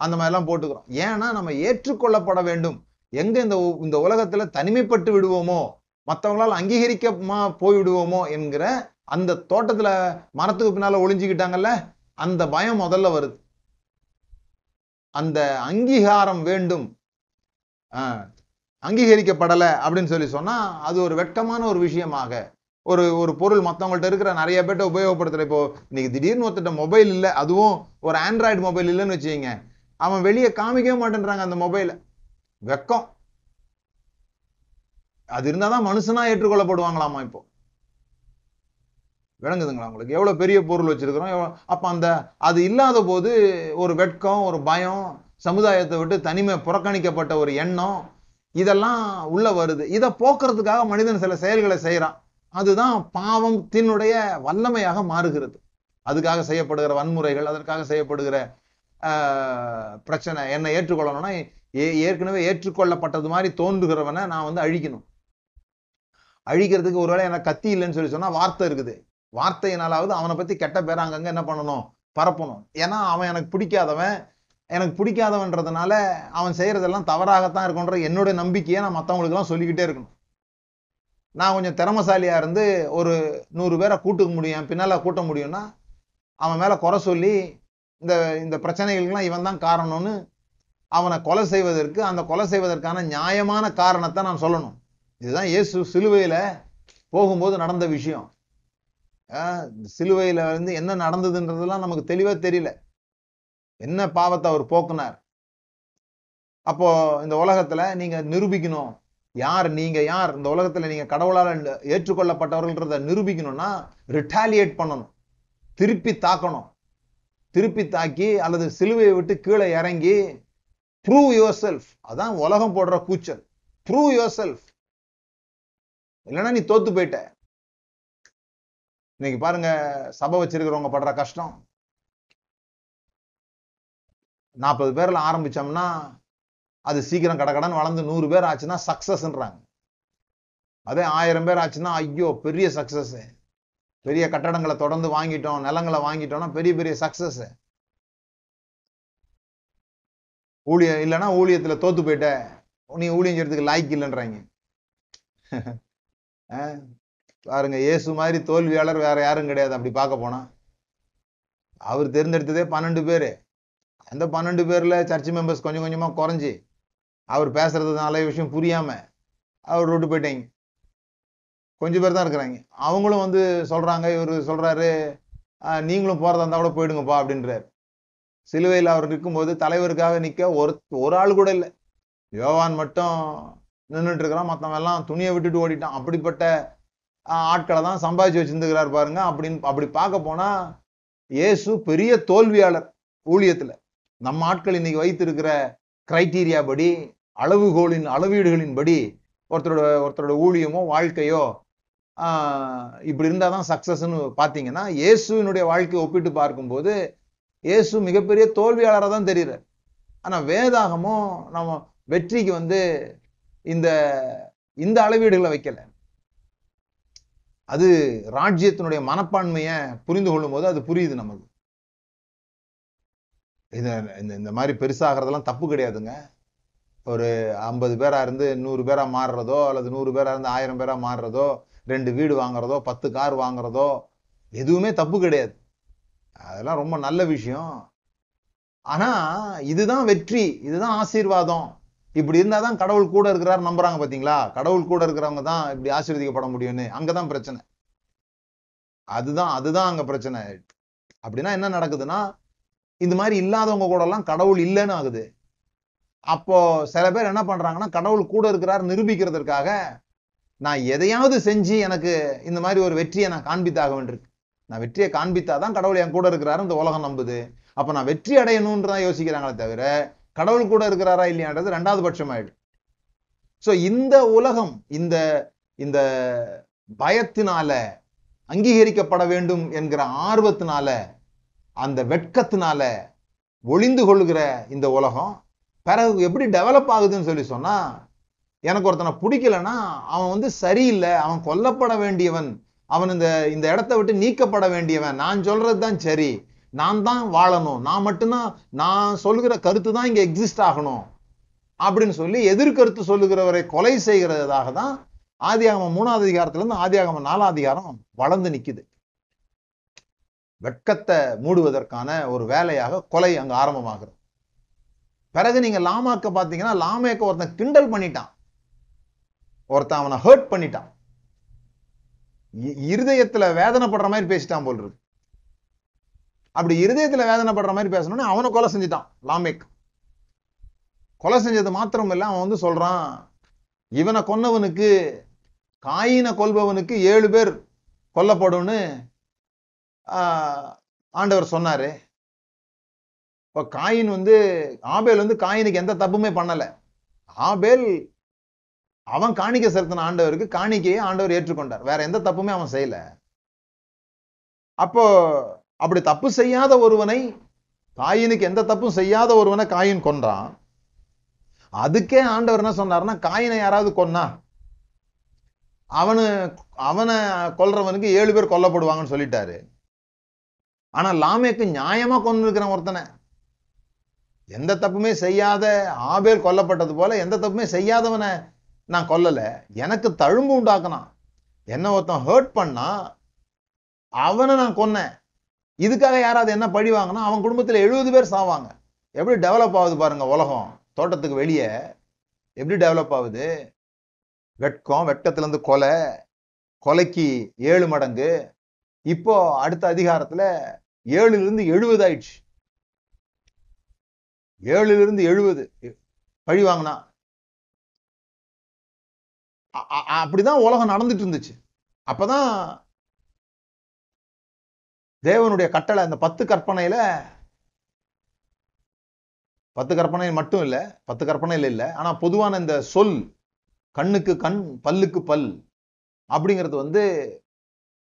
அந்த மாதிரிலாம் போட்டுக்கிறோம். ஏன்னா நம்ம ஏற்றுக்கொள்ளப்பட வேண்டும். எங்கே இந்த இந்த உலகத்தில் தனிமைப்பட்டு விடுவோமோ மற்றவங்களால் அங்கீகரிக்கமா போய் விடுவோமோ என்கிற அந்த தோட்டத்துல மரத்துக்கு பின்னால ஒளிஞ்சிக்கிட்டாங்கல்ல அந்த பயம் முதல்ல வருது. அந்த அங்கீகாரம் வேண்டும். ஆஹ், அங்கீகரிக்கப்படலை அப்படின்னு சொல்லி சொன்னா அது ஒரு வெட்கமான ஒரு விஷயமாக. ஒரு ஒரு பொருள் மற்றவங்கள்ட்ட இருக்கிற நிறைய பேர்ட்ட உபயோகப்படுத்துகிற இப்போ இன்னைக்கு திடீர்னு ஒருத்தட்ட மொபைல் இல்லை அதுவும் ஒரு ஆண்ட்ராய்டு மொபைல் இல்லைன்னு வச்சுக்கிங்க. அவன் வெளியே காமிக்கவே மாட்டேன்றாங்க அந்த மொபைலை வெக்கம். அது இருந்தாதான் மனுஷனா ஏற்றுக்கொள்ளப்படுவாங்களாமா இப்போ? விளங்குதுங்களா உங்களுக்கு? எவ்வளோ பெரிய பொருள் வச்சுருக்கிறோம்? எவ்வளோ அப்போ அந்த அது இல்லாத போது ஒரு வெட்கம் ஒரு பயம் சமுதாயத்தை விட்டு தனிமை புறக்கணிக்கப்பட்ட ஒரு எண்ணம் இதெல்லாம் உள்ளே வருது. இதை போக்குறதுக்காக மனிதன் சில செயல்களை செய்கிறான் அதுதான் பாவத்தினுடைய வல்லமையாக மாறுகிறது. அதுக்காக செய்யப்படுகிற வன்முறைகள் அதற்காக செய்யப்படுகிற பிரச்சனை என்னை ஏற்றுக்கொள்ளணும்னா ஏ- ஏற்கனவே ஏற்றுக்கொள்ளப்பட்டது மாதிரி தோன்றுகிறவனை நான் வந்து அழிக்கணும். அழிக்கிறதுக்கு ஒருவேளை எனக்கு கத்தி இல்லைன்னு சொல்லி சொன்னால் வார்த்தை இருக்குது. வார்த்தையினாலாவது அவனை பத்தி கெட்ட பேர் அங்கங்க என்ன பண்ணணும்? பரப்பணும். ஏன்னா அவன் எனக்கு பிடிக்காதவன். எனக்கு பிடிக்காதவன்றதுனால அவன் செய்யறதெல்லாம் தவறாகத்தான் இருக்குன்ற என்னுடைய நம்பிக்கையை நான் மற்றவங்களுக்குலாம் சொல்லிக்கிட்டே இருக்கணும். நான் கொஞ்சம் திறமசாலியாக இருந்து ஒரு நூறு பேரை கூட்டுக்க முடியும். பின்னால் கூட்ட முடியும்னா அவன் மேலே குறை சொல்லி இந்த இந்த பிரச்சனைகளுக்கெல்லாம் இவன் தான் காரணம்னு அவனை கொலை செய்வதற்கு அந்த கொலை செய்வதற்கான நியாயமான காரணத்தை நான் சொல்லணும். இதுதான் இயேசு சிலுவையில் போகும்போது நடந்த விஷயம். சிலுவையில வந்து என்ன நடந்ததுன்றதெல்லாம் நமக்கு தெளிவா தெரியல. என்ன பாவத்தை அவர் போக்குனார்? அப்போ இந்த உலகத்துல நீங்க நிரூபிக்கணும். யார் நீங்க யார்? இந்த உலகத்துல நீங்க கடவுளால் ஏற்றுக்கொள்ளப்பட்டவர்கள்ன்றத நிரூபிக்கணும்னா ரிட்டாலியேட் பண்ணணும். திருப்பி தாக்கணும். திருப்பி தாக்கி அல்லது சிலுவையை விட்டு கீழே இறங்கி ப்ரூவ் யுவர் செல்ஃப் அதான் உலகம் போடுற கூச்சல். ப்ரூவ் யுவர் செல்ஃப் இல்லைன்னா நீ தோத்து போயிட்ட. இன்னைக்கு பாருங்க சபை வச்சிருக்கிறவங்க படுற கஷ்டம். நாற்பது பேர்ல ஆரம்பிச்சோம்னா அது சீக்கிரம் கடக்கடன் வளர்ந்து நூறு பேர் ஆச்சுன்னா சக்சஸ்ன்றாங்க அதே ஆயிரம் பேர் ஆச்சுன்னா ஐயோ பெரிய சக்சஸ் பெரிய கட்டடங்களை தொடர்ந்து வாங்கிட்டோம் நிலங்களை வாங்கிட்டோம்னா பெரிய பெரிய சக்சஸ் ஊழிய இல்லைன்னா ஊழியத்துல தோத்து போயிட்ட. நீ ஊழியம் செய்யறதுக்கு லாய்க்கு இல்லைன்றாங்க. அஹ் பாருங்க இயேசு மாதிரி தோல்வியாளர் வேற யாரும் கிடையாது அப்படி பார்க்க போனா. அவர் தேர்ந்தெடுத்ததே பன்னெண்டு பேரு. அந்த பன்னெண்டு பேர்ல சர்ச் மெம்பர்ஸ் கொஞ்சம் கொஞ்சமா குறைஞ்சி அவர் பேசுறது நல்ல விஷயம் புரியாம அவர் விட்டு போயிட்டாங்க. கொஞ்சம் பேர் தான் இருக்கிறாங்க. அவங்களும் வந்து சொல்றாங்க இவர் சொல்றாரு "ஆஹ், நீங்களும் போறதா இருந்தா கூட போயிடுங்கப்பா அப்படின்றாரு. சிலுவையில் அவர் நிற்கும்போது தலைவருக்காக நிற்க ஒரு ஒரு ஆள் கூட இல்லை. யோவான் மட்டும் நின்றுட்டு இருக்கிறான் மத்தவன் எல்லாம் துணியை விட்டுட்டு ஓடிட்டான். அப்படிப்பட்ட ஆட்களை தான் சம்பாதிச்சு வச்சிருந்துக்கிறார் பாருங்க. அப்படின்னு அப்படி பார்க்க போனா இயேசு பெரிய தோல்வியாளர் ஊழியத்துல. நம்ம ஆட்கள் இன்னைக்கு வைத்திருக்கிற கிரைட்டீரியா படி அளவுகோலின் அளவீடுகளின் படி ஒருத்தரோட ஒருத்தரோட ஊழியமோ வாழ்க்கையோ இப்படி இருந்தால் தான் சக்சஸ்ன்னு பார்த்தீங்கன்னா இயேசுவினுடைய வாழ்க்கையை ஒப்பிட்டு பார்க்கும்போது இயேசு மிகப்பெரிய தோல்வியாளராக தான் தெரியுறார். ஆனால் வேதாகமும் நம்ம வெற்றிக்கு வந்து இந்த இந்த அளவீடுகளை வைக்கலை. அது ராஜ்யத்தினுடைய மனப்பான்மையை புரிந்து கொள்ளும் போது அது புரியுது நமக்கு. இது இந்த இந்த மாதிரி பெருசாகிறதெல்லாம் தப்பு கிடையாதுங்க. ஒரு ஐம்பது பேராக இருந்து நூறு பேராக மாறுறதோ அல்லது நூறு பேராக இருந்து ஆயிரம் பேராக மாறுறதோ ரெண்டு வீடு வாங்குறதோ பத்து கார் வாங்குறதோ எதுவுமே தப்பு கிடையாது. அதெல்லாம் ரொம்ப நல்ல விஷயம். ஆனால் இதுதான் வெற்றி இதுதான் ஆசீர்வாதம். இப்படி இருந்தாதான் கடவுள் கூட இருக்கிறார் நம்புறாங்க பார்த்தீங்களா கடவுள் கூட இருக்கிறவங்க தான் இப்படி ஆசீர்வதிக்கப்பட முடியும்னு. அங்கதான் பிரச்சனை. அதுதான் அதுதான் அங்க பிரச்சனை. அப்படின்னா என்ன நடக்குதுன்னா இந்த மாதிரி இல்லாதவங்க கூட எல்லாம் கடவுள் இல்லைன்னு ஆகுது. அப்போ சில பேர் என்ன பண்றாங்கன்னா கடவுள் கூட இருக்கிறார் நிரூபிக்கிறதுக்காக நான் எதையாவது செஞ்சு எனக்கு இந்த மாதிரி ஒரு வெற்றியை நான் காண்பித்தாக வேண்டியிருக்கு. நான் வெற்றியை காண்பித்தாதான் கடவுள் என் கூட இருக்கிறாரு இந்த உலகம் நம்புது. அப்ப நான் வெற்றி அடையணும்ன்றதான் யோசிக்கிறாங்களே தவிர கடவுள் கூட இருக்கிறாரா இல்லையான்றது ரெண்டாவது பட்சம் ஆயிடும் ஸோ இந்த உலகம் இந்த இந்த பயத்தினால அங்கீகரிக்கப்பட வேண்டும் என்கிற ஆர்வத்தினால அந்த வெட்கத்தினால ஒளிந்து கொள்கிற இந்த உலகம் பிறகு எப்படி டெவலப் ஆகுதுன்னு சொல்லி சொன்னா எனக்கு ஒருத்தனை பிடிக்கலன்னா அவன் வந்து சரியில்லை அவன் கொல்லப்பட வேண்டியவன் அவன் இந்த இந்த இடத்த விட்டு நீக்கப்பட வேண்டியவன் நான் சொல்றது தான் சரி நான் தான் வாழணும். நான் மட்டும்தான் நான் சொல்லுகிற கருத்து தான் இங்க எக்ஸிஸ்ட் ஆகணும். அப்படின்னு சொல்லி எதிர்கருத்து சொல்லுகிறவரை கொலை செய்கிறதாக தான் ஆதியாகமம் மூணாவது அதிகாரத்துல இருந்து ஆதியாகமம் நாலாம் அதிகாரம் வளர்ந்து நிக்குது. வெட்கத்தை மூடுவதற்கான ஒரு வேலையாக கொலை அங்க ஆரம்பமாகிறது. பிறகு நீங்க லாமாக்க பாத்தீங்கன்னா லாமேக்க ஒருத்தன் கிண்டல் பண்ணிட்டான். ஒருத்தன் அவனை ஹர்ட் பண்ணிட்டான். இ- இருதயத்துல வேதனைப்படுற மாதிரி பேசிட்டான் போல் இருக்கு. அப்படி இருதயத்துல வேதனைப்படுற மாதிரி பேசணும்னு அவனை கொலை செஞ்சுட்டான் லாமேக். கொலை செஞ்சது மாத்திரம் இல்லை அவன் வந்து சொல்றான் இவனை கொன்னவனுக்கு காயினை கொல்பவனுக்கு ஏழு பேர் கொல்லப்படும்னு ஆஹ், ஆண்டவர் சொன்னாரு. இப்போ காயின் வந்து ஆபேல் வந்து காயினுக்கு எந்த தப்புமே பண்ணல. ஆபேல் அவன் காணிக்கை செலுத்தின ஆண்டவருக்கு காணிக்கையை ஆண்டவர் ஏற்றுக்கொண்டார். வேற எந்த தப்புமே அவன் செய்யல. அப்போ அப்படி தப்பு செய்யாத ஒருவனை காயினுக்கு எந்த தப்பும் செய்யாத ஒருவனை காயின் கொன்றான். அதுக்கே ஆண்டவர் என்ன சொன்னார்னா காயினை யாராவது கொன்னா. அவனு அவனை கொல்றவனுக்கு ஏழு பேர் கொல்லப்படுவாங்கன்னு சொல்லிட்டாரு. ஆனா லாமேக்கு நியாயமா கொண்டு இருக்கிற ஒருத்தனை. எந்த தப்புமே செய்யாத ஆபேல் கொல்லப்பட்டது போல எந்த தப்புமே செய்யாதவனை நான் கொல்லல. எனக்கு தழும்பு உண்டாக்குனான். என்ன ஒருத்தன் ஹர்ட் பண்ணா அவனை நான் கொன்னேன். இதுக்காக யாராவது என்ன பழி வாங்கினா அவன் குடும்பத்துல எழுபது பேர் சாவாங்க. எப்படி டெவலப் ஆகுது பாருங்க உலகம். தோட்டத்துக்கு வெளியே எப்படி டெவலப் ஆகுது? வெட்கம் வெட்கத்துல இருந்து கொலை கொலைக்கு ஏழு மடங்கு. இப்போ அடுத்த அதிகாரத்துல ஏழுல இருந்து எழுபது ஆயிடுச்சு. ஏழுல இருந்து எழுபது பழி வாங்கினா. அப்படிதான் உலகம் நடந்துட்டு இருந்துச்சு. அப்பதான் தேவனுடைய கட்டளை அந்த பத்து கற்பனையில பத்து கற்பனை மட்டும் இல்லை பத்து கற்பனையில் இல்லை ஆனால் பொதுவான இந்த சொல் கண்ணுக்கு கண் பல்லுக்கு பல் அப்படிங்கிறது வந்து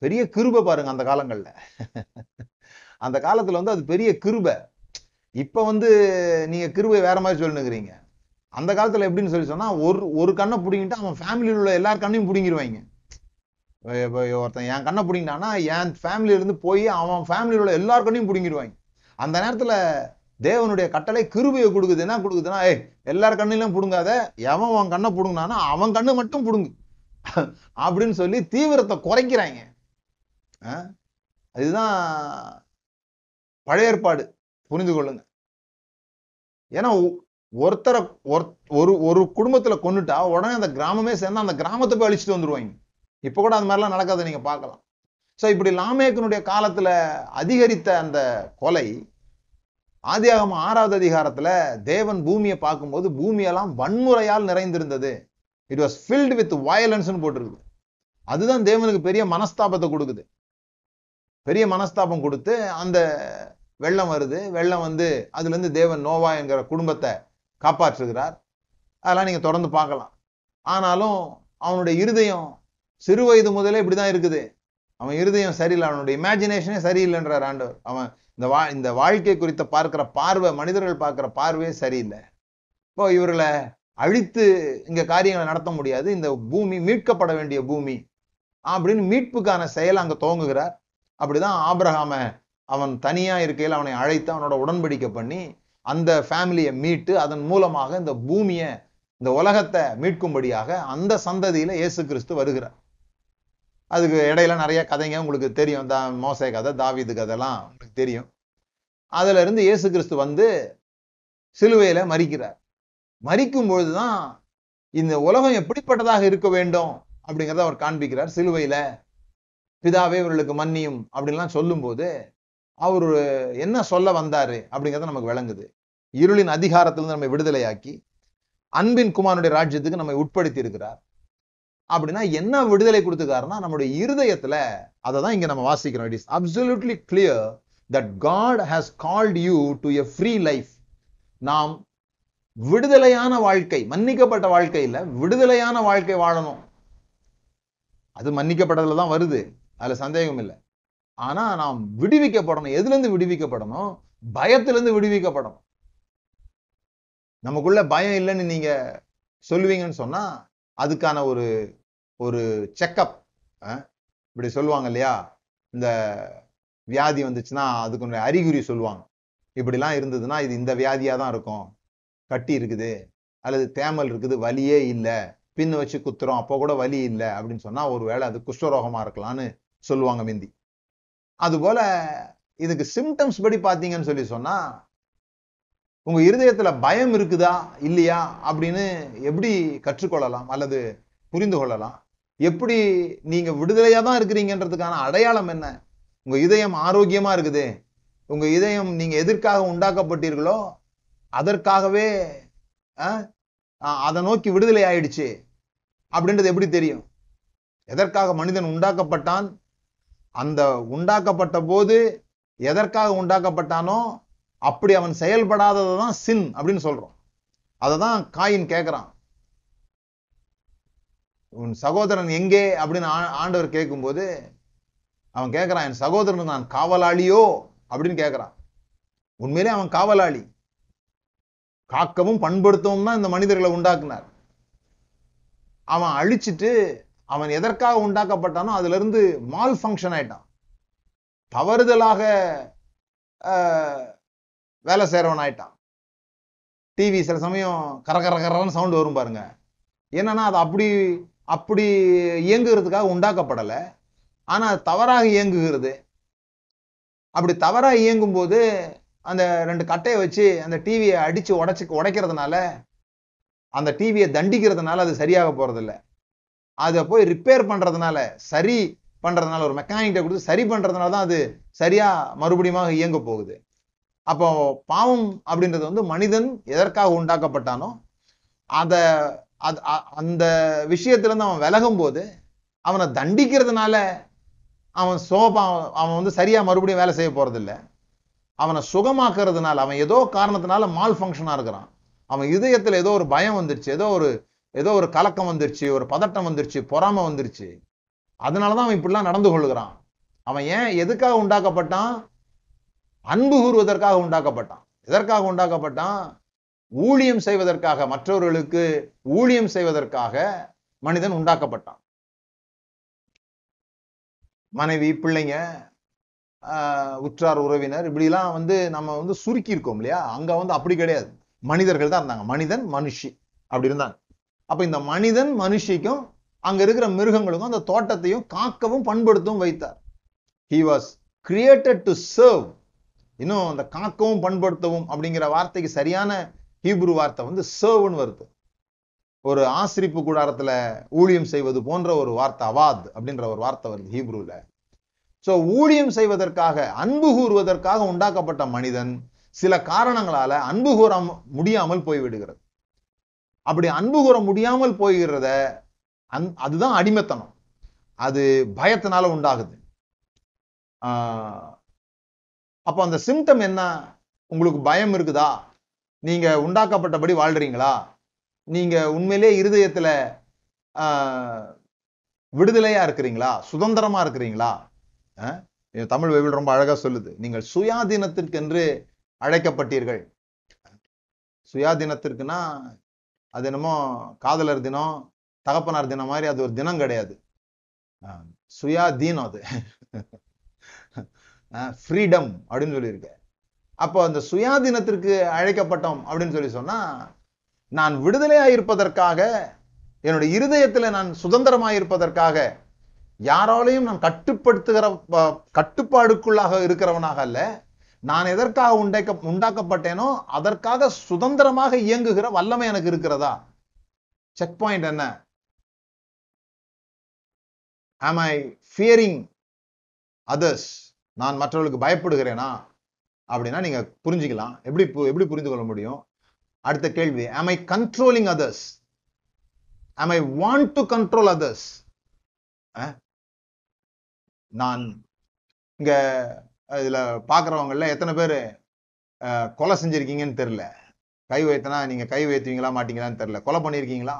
பெரிய கிருபை பாருங்க அந்த காலங்களில். அந்த காலத்தில் வந்து அது பெரிய கிருபை. இப்போ வந்து நீங்கள் கிருபை வேற மாதிரி சொல்லுங்கிறீங்க அந்த காலத்தில் எப்படின்னு சொல்லி சொன்னால் ஒரு ஒரு கண்ணை பிடிங்கிட்டு அவன் ஃபேமிலியில் உள்ள எல்லார் கண்ணையும் பிடிங்கிடுவாங்க ஒருத்தன் என் கண்ணை பிடிங்கினானா என் ஃபேமிலியிலேருந்து போய் அவன் ஃபேமிலியில் உள்ள எல்லார் கண்ணையும் பிடுங்கிடுவாங்க. அந்த நேரத்தில் தேவனுடைய கட்டளை கிருபையை கொடுக்குது. என்ன கொடுக்குதுன்னா ஏய் எல்லார் கண்ணிலும் பிடுங்காத எவன் அவன் கண்ணை பிடுங்கினானா அவன் கண்ணு மட்டும் பிடுங்கு. அப்படின்னு சொல்லி தீவிரத்தை குறைக்கிறாங்க. ஆ? இதுதான் பழைய ஏற்பாடு. புரிந்து கொள்ளுங்க. ஏன்னா ஒருத்தரை ஒரு- ஒரு ஒரு குடும்பத்துல கொன்னுட்டா உடனே அந்த கிராமமே சேர்ந்து அந்த கிராமத்தை போய் அழிச்சிட்டு வந்துருவாங்க. இப்போ கூட அந்த மாதிரிலாம் நடக்காத நீங்க பார்க்கலாம். ஸோ இப்படி லாமேக்கனுடைய காலத்துல அதிகரித்த அந்த கொலை ஆதியாகம ஆறாவது அதிகாரத்துல தேவன் பூமியை பார்க்கும்போது பூமியெல்லாம் வன்முறையால் நிறைந்திருந்தது. இட் வாஸ் ஃபில்டு வித் வயலன்ஸ்னு போட்டிருக்குது. அதுதான் தேவனுக்கு பெரிய மனஸ்தாபத்தை கொடுக்குது. பெரிய மனஸ்தாபம் கொடுத்து அந்த வெள்ளம் வருது. வெள்ளம் வந்து அதுலேருந்து தேவன் நோவா என்கிற குடும்பத்தை காப்பாற்றுகிறார். அதெல்லாம் நீங்கள் தொடர்ந்து பார்க்கலாம். ஆனாலும் அவனுடைய இருதயம் சிறு வயது முதலே இப்படிதான் இருக்குது. அவன் இருதயம் சரியில்லை. அவனுடைய இமேஜினேஷனே சரியில்லைன்றார் ஆண்டவர். அவன் இந்த வா இந்த வாழ்க்கை குறித்த பார்க்கிற பார்வை மனிதர்கள் பார்க்கிற பார்வையே சரியில்லை. இப்போ இவர்களை அழித்து இங்க காரியங்களை நடத்த முடியாது. இந்த பூமி மீட்கப்பட வேண்டிய பூமி அப்படின்னு மீட்புக்கான செயல் அங்க துவங்குகிறார். அப்படிதான் ஆபிரகாம அவன் தனியா இருக்கையில் அவனை அழைத்து அவனோட உடன்படிக்கை பண்ணி அந்த ஃபேமிலியை மீட்டு அதன் மூலமாக இந்த பூமியை இந்த உலகத்தை மீட்கும்படியாக அந்த சந்ததியில இயேசு கிறிஸ்து வருகிறார். அதுக்கு இடையில நிறைய கதைங்க உங்களுக்கு தெரியும். தா மோசை கதை தாவீது கதைலாம் உங்களுக்கு தெரியும். அதுல இருந்து இயேசு கிறிஸ்து வந்து சிலுவையில மறிக்கிறார் மறிக்கும் பொழுதுதான் இந்த உலகம் எப்படிப்பட்டதாக இருக்க வேண்டும் அப்படிங்கிறத அவர் காண்பிக்கிறார். சிலுவையில பிதாவே இவர்களுக்கு மன்னியும் அப்படின்லாம் சொல்லும்போது அவர் என்ன சொல்ல வந்தாரு அப்படிங்கிறத நமக்கு விளங்குது. இருளின் அதிகாரத்திலிருந்து நம்மை விடுதலையாக்கி அன்பின் குமாரனுடைய ராஜ்யத்துக்கு நம்மை உட்படுத்தி இருக்கிறார். அப்படின்னா என்ன விடுதலை கொடுத்துக்காருன்னா நம்முடைய இருதயத்துல அதை தான் இங்க நம்ம வாசிக்கிறோம். It is absolutely clear that God has called you to a free life நாம் விடுதலையான வாழ்க்கை மன்னிக்கப்பட்ட வாழ்க்கை இல்ல விடுதலையான வாழ்க்கை வாழணும். அது மன்னிக்கப்பட்டதுல தான் வருது. அதுல சந்தேகம் இல்லை. ஆனா நாம் விடுவிக்கப்படணும். எதுல இருந்து விடுவிக்கப்படணும்? பயத்துல இருந்து விடுவிக்கப்படணும். நமக்குள்ள பயம் இல்லைன்னு நீங்க சொல்லுவீங்கன்னு சொன்னா அதுக்கான ஒரு ஒரு செக்கப் இப்படி சொல்லுவாங்க இல்லையா? இந்த வியாதி வந்துச்சுன்னா அதுக்கு அறிகுறி சொல்லுவாங்க. இப்படிலாம் இருந்ததுன்னா இது இந்த வியாதியாக தான் இருக்கும். கட்டி இருக்குது அல்லது தேமல் இருக்குது வலியே இல்லை. பின்னு வச்சு குத்துறோம் அப்போ கூட வலி இல்லை அப்படின்னு சொன்னால் ஒரு வேளை அது குஷ்டரோகமா இருக்கலாம்னு சொல்லுவாங்க மிந்தி. அதுபோல இதுக்கு சிம்டம்ஸ் படி பார்த்தீங்கன்னு சொல்லி சொன்னால் உங்கள் இருதயத்தில் பயம் இருக்குதா இல்லையா அப்படின்னு எப்படி கற்றுக்கொள்ளலாம் அல்லது புரிந்து கொள்ளலாம்? எப்படி நீங்க விடுதலையா தான் இருக்கிறீங்கன்றதுக்கான அடையாளம் என்ன? உங்க இதயம் ஆரோக்கியமா இருக்குது. உங்க இதயம் நீங்க எதற்காக உண்டாக்கப்பட்டீர்களோ அதற்காகவே அதை நோக்கி விடுதலை ஆயிடுச்சு. அப்படின்றது எப்படி தெரியும்? எதற்காக மனிதன் உண்டாக்கப்பட்டான்? அந்த உண்டாக்கப்பட்ட போது எதற்காக உண்டாக்கப்பட்டானோ அப்படி அவன் செயல்படாததை தான் சின் அப்படின்னு சொல்றோம். அதை தான் காயின் கேட்குறான் உன் சகோதரன் எங்கே அப்படின்னு ஆண்டவர் கேட்கும்போது அவன் கேட்கிறான் என் சகோதரன் நான் காவலாளியோ? அப்படின்னு கேட்குறான். உண்மையிலே அவன் காவலாளி. காக்கவும் பண்படுத்தவும் தான் இந்த மனிதர்களை உண்டாக்குனார். அவன் அழிச்சிட்டு அவன் எதற்காக உண்டாக்கப்பட்டானோ அதுல இருந்து மால் ஃபங்க்ஷன் ஆயிட்டான். தவறுதலாக வேலை செய்யறவன் ஆயிட்டான். டிவி சில சமயம் கரகர கரன்னு சவுண்ட் வரும் பாருங்க. என்னன்னா அது அப்படி அப்படி இயங்குகிறதுக்காக உண்டாக்கப்படலை. ஆனால் அது தவறாக இயங்குகிறது. அப்படி தவறாக இயங்கும் போது அந்த ரெண்டு கட்டையை வச்சு அந்த டிவியை அடித்து உடச்சி உடைக்கிறதுனால அந்த டிவியை தண்டிக்கிறதுனால அது சரியாக போகிறதில்ல அதை போய் ரிப்பேர் பண்ணுறதுனால சரி பண்ணுறதுனால ஒரு மெக்கானிக்கிட்ட கொடுத்து சரி பண்ணுறதுனால தான் அது சரியாக மறுபடியும் இயங்க போகுது. அப்போ பாவம் அப்படின்றது வந்து மனிதன் எதற்காக உண்டாக்கப்பட்டானோ அதை அது அந்த விஷயத்துலேருந்து அவன் விலகும் போது அவனை தண்டிக்கிறதுனால அவன் சோபா அவன் வந்து சரியாக மறுபடியும் வேலை செய்ய போகிறதில்ல அவனை சுகமாக்குறதுனால அவன் ஏதோ காரணத்தினால மால் ஃபங்க்ஷனாக இருக்கிறான். அவன் இதயத்தில் ஏதோ ஒரு பயம் வந்துருச்சு ஏதோ ஒரு ஏதோ ஒரு கலக்கம் வந்துருச்சு ஒரு பதட்டம் வந்துருச்சு பொறாமை வந்துருச்சு. அதனால தான் அவன் இப்படிலாம் நடந்து கொள்கிறான் அவன் ஏன் எதுக்காக உண்டாக்கப்பட்டான்? அன்பு கூறுவதற்காக உண்டாக்கப்பட்டான். எதற்காக உண்டாக்கப்பட்டான்? ஊழியம் செய்வதற்காக மற்றவர்களுக்கு ஊழியம் செய்வதற்காக மனிதன் உண்டாக்கப்பட்டான். மனைவி பிள்ளைங்க உற்றார் உறவினர் இப்படிலாம் வந்து நம்ம வந்து சுருக்கி இருக்கோம் இல்லையா? அங்க வந்து அப்படி கிடையாது. மனிதர்கள் தான் இருந்தாங்க. மனிதன் மனுஷி அப்படி இருந்தாங்க. அப்ப இந்த மனிதன் மனுஷிக்கும் அங்க இருக்கிற மிருகங்களுக்கும் அந்த தோட்டத்தையும் காக்கவும் பண்படுத்தவும் வைத்தார். He was created to serve இன்னும் அந்த காக்கவும் பண்படுத்தவும் அப்படிங்கிற வார்த்தைக்கு சரியான ஹீப்ரு வார்த்தை வந்து சர்வ்னு வருது. ஒரு ஆசிரிப்பு கூடாரத்துல ஊழியம் செய்வது போன்ற ஒரு வார்த்தை அவாத் அப்படின்ற ஒரு வார்த்தை வருது ஹீப்ருல. சோ ஊழியம் செய்வதற்காக அன்பு கூறுவதற்காக உண்டாக்கப்பட்ட மனிதன் சில காரணங்களால அன்பு கூற முடியாமல் போய்விடுகிறது. அப்படி அன்பு கூற முடியாமல் போய்கிறத அந் அதுதான் அடிமைத்தனம். அது பயத்தினால உண்டாகுது. ஆஹ் அப்போ அந்த சிம்டம் என்ன? உங்களுக்கு பயம் இருக்குதா? நீங்க உண்டாக்கப்பட்டபடி வாழ்றீங்களா? நீங்க உண்மையிலே இருதயத்துல விடுதலையா இருக்கிறீங்களா? சுதந்திரமா இருக்கிறீங்களா? தமிழ் பைபிள் ரொம்ப அழகா சொல்லுது. நீங்கள் சுயாதீனத்திற்கென்று அழைக்கப்பட்டீர்கள். சுயாதீனத்திற்குன்னா அது என்னமோ காதலர் தினம் தகப்பனார் தினம் மாதிரி அது ஒரு தினம் கிடையாது. சுயாதீனம் அது. ஃப்ரீடம் அப்படின்னு சொல்லியிருக்கேன் அப்போ அந்த சுயாதீனத்திற்கு அழைக்கப்பட்டோம் அப்படின்னு சொல்லி சொன்னால் நான் விடுதலையாக இருப்பதற்காக என்னுடைய இருதயத்தில் நான் சுதந்திரமாக இருப்பதற்காக யாராலையும் நான் கட்டுப்படுத்துகிற கட்டுப்பாடுக்குள்ளாக இருக்கிறவனாக அல்ல. நான் எதற்காக உண்டாக்க உண்டாக்கப்பட்டேனோ அதற்காக சுதந்திரமாக இயங்குகிற வல்லமை எனக்கு இருக்கிறதா? செக் பாயிண்ட் என்ன? ஆம் ஐ ஃபியரிங் அதர்ஸ் நான் மற்றவர்களுக்கு பயப்படுகிறேனா? அப்படின்னா நீங்க புரிஞ்சுக்கலாம். எப்படி எப்படி புரிந்து கொள்ள முடியும்? அடுத்த கேள்வி ஆம் I controlling others am I want to control others நான் இங்க இதுல பாக்குறவங்கல எத்தனை பேர் கொலை செஞ்சிருக்கீங்கன்னு தெரியல. கை வைத்தனா நீங்க கை வைத்துவீங்களா மாட்டீங்களான்னு தெரியல. கொலை பண்ணியிருக்கீங்களா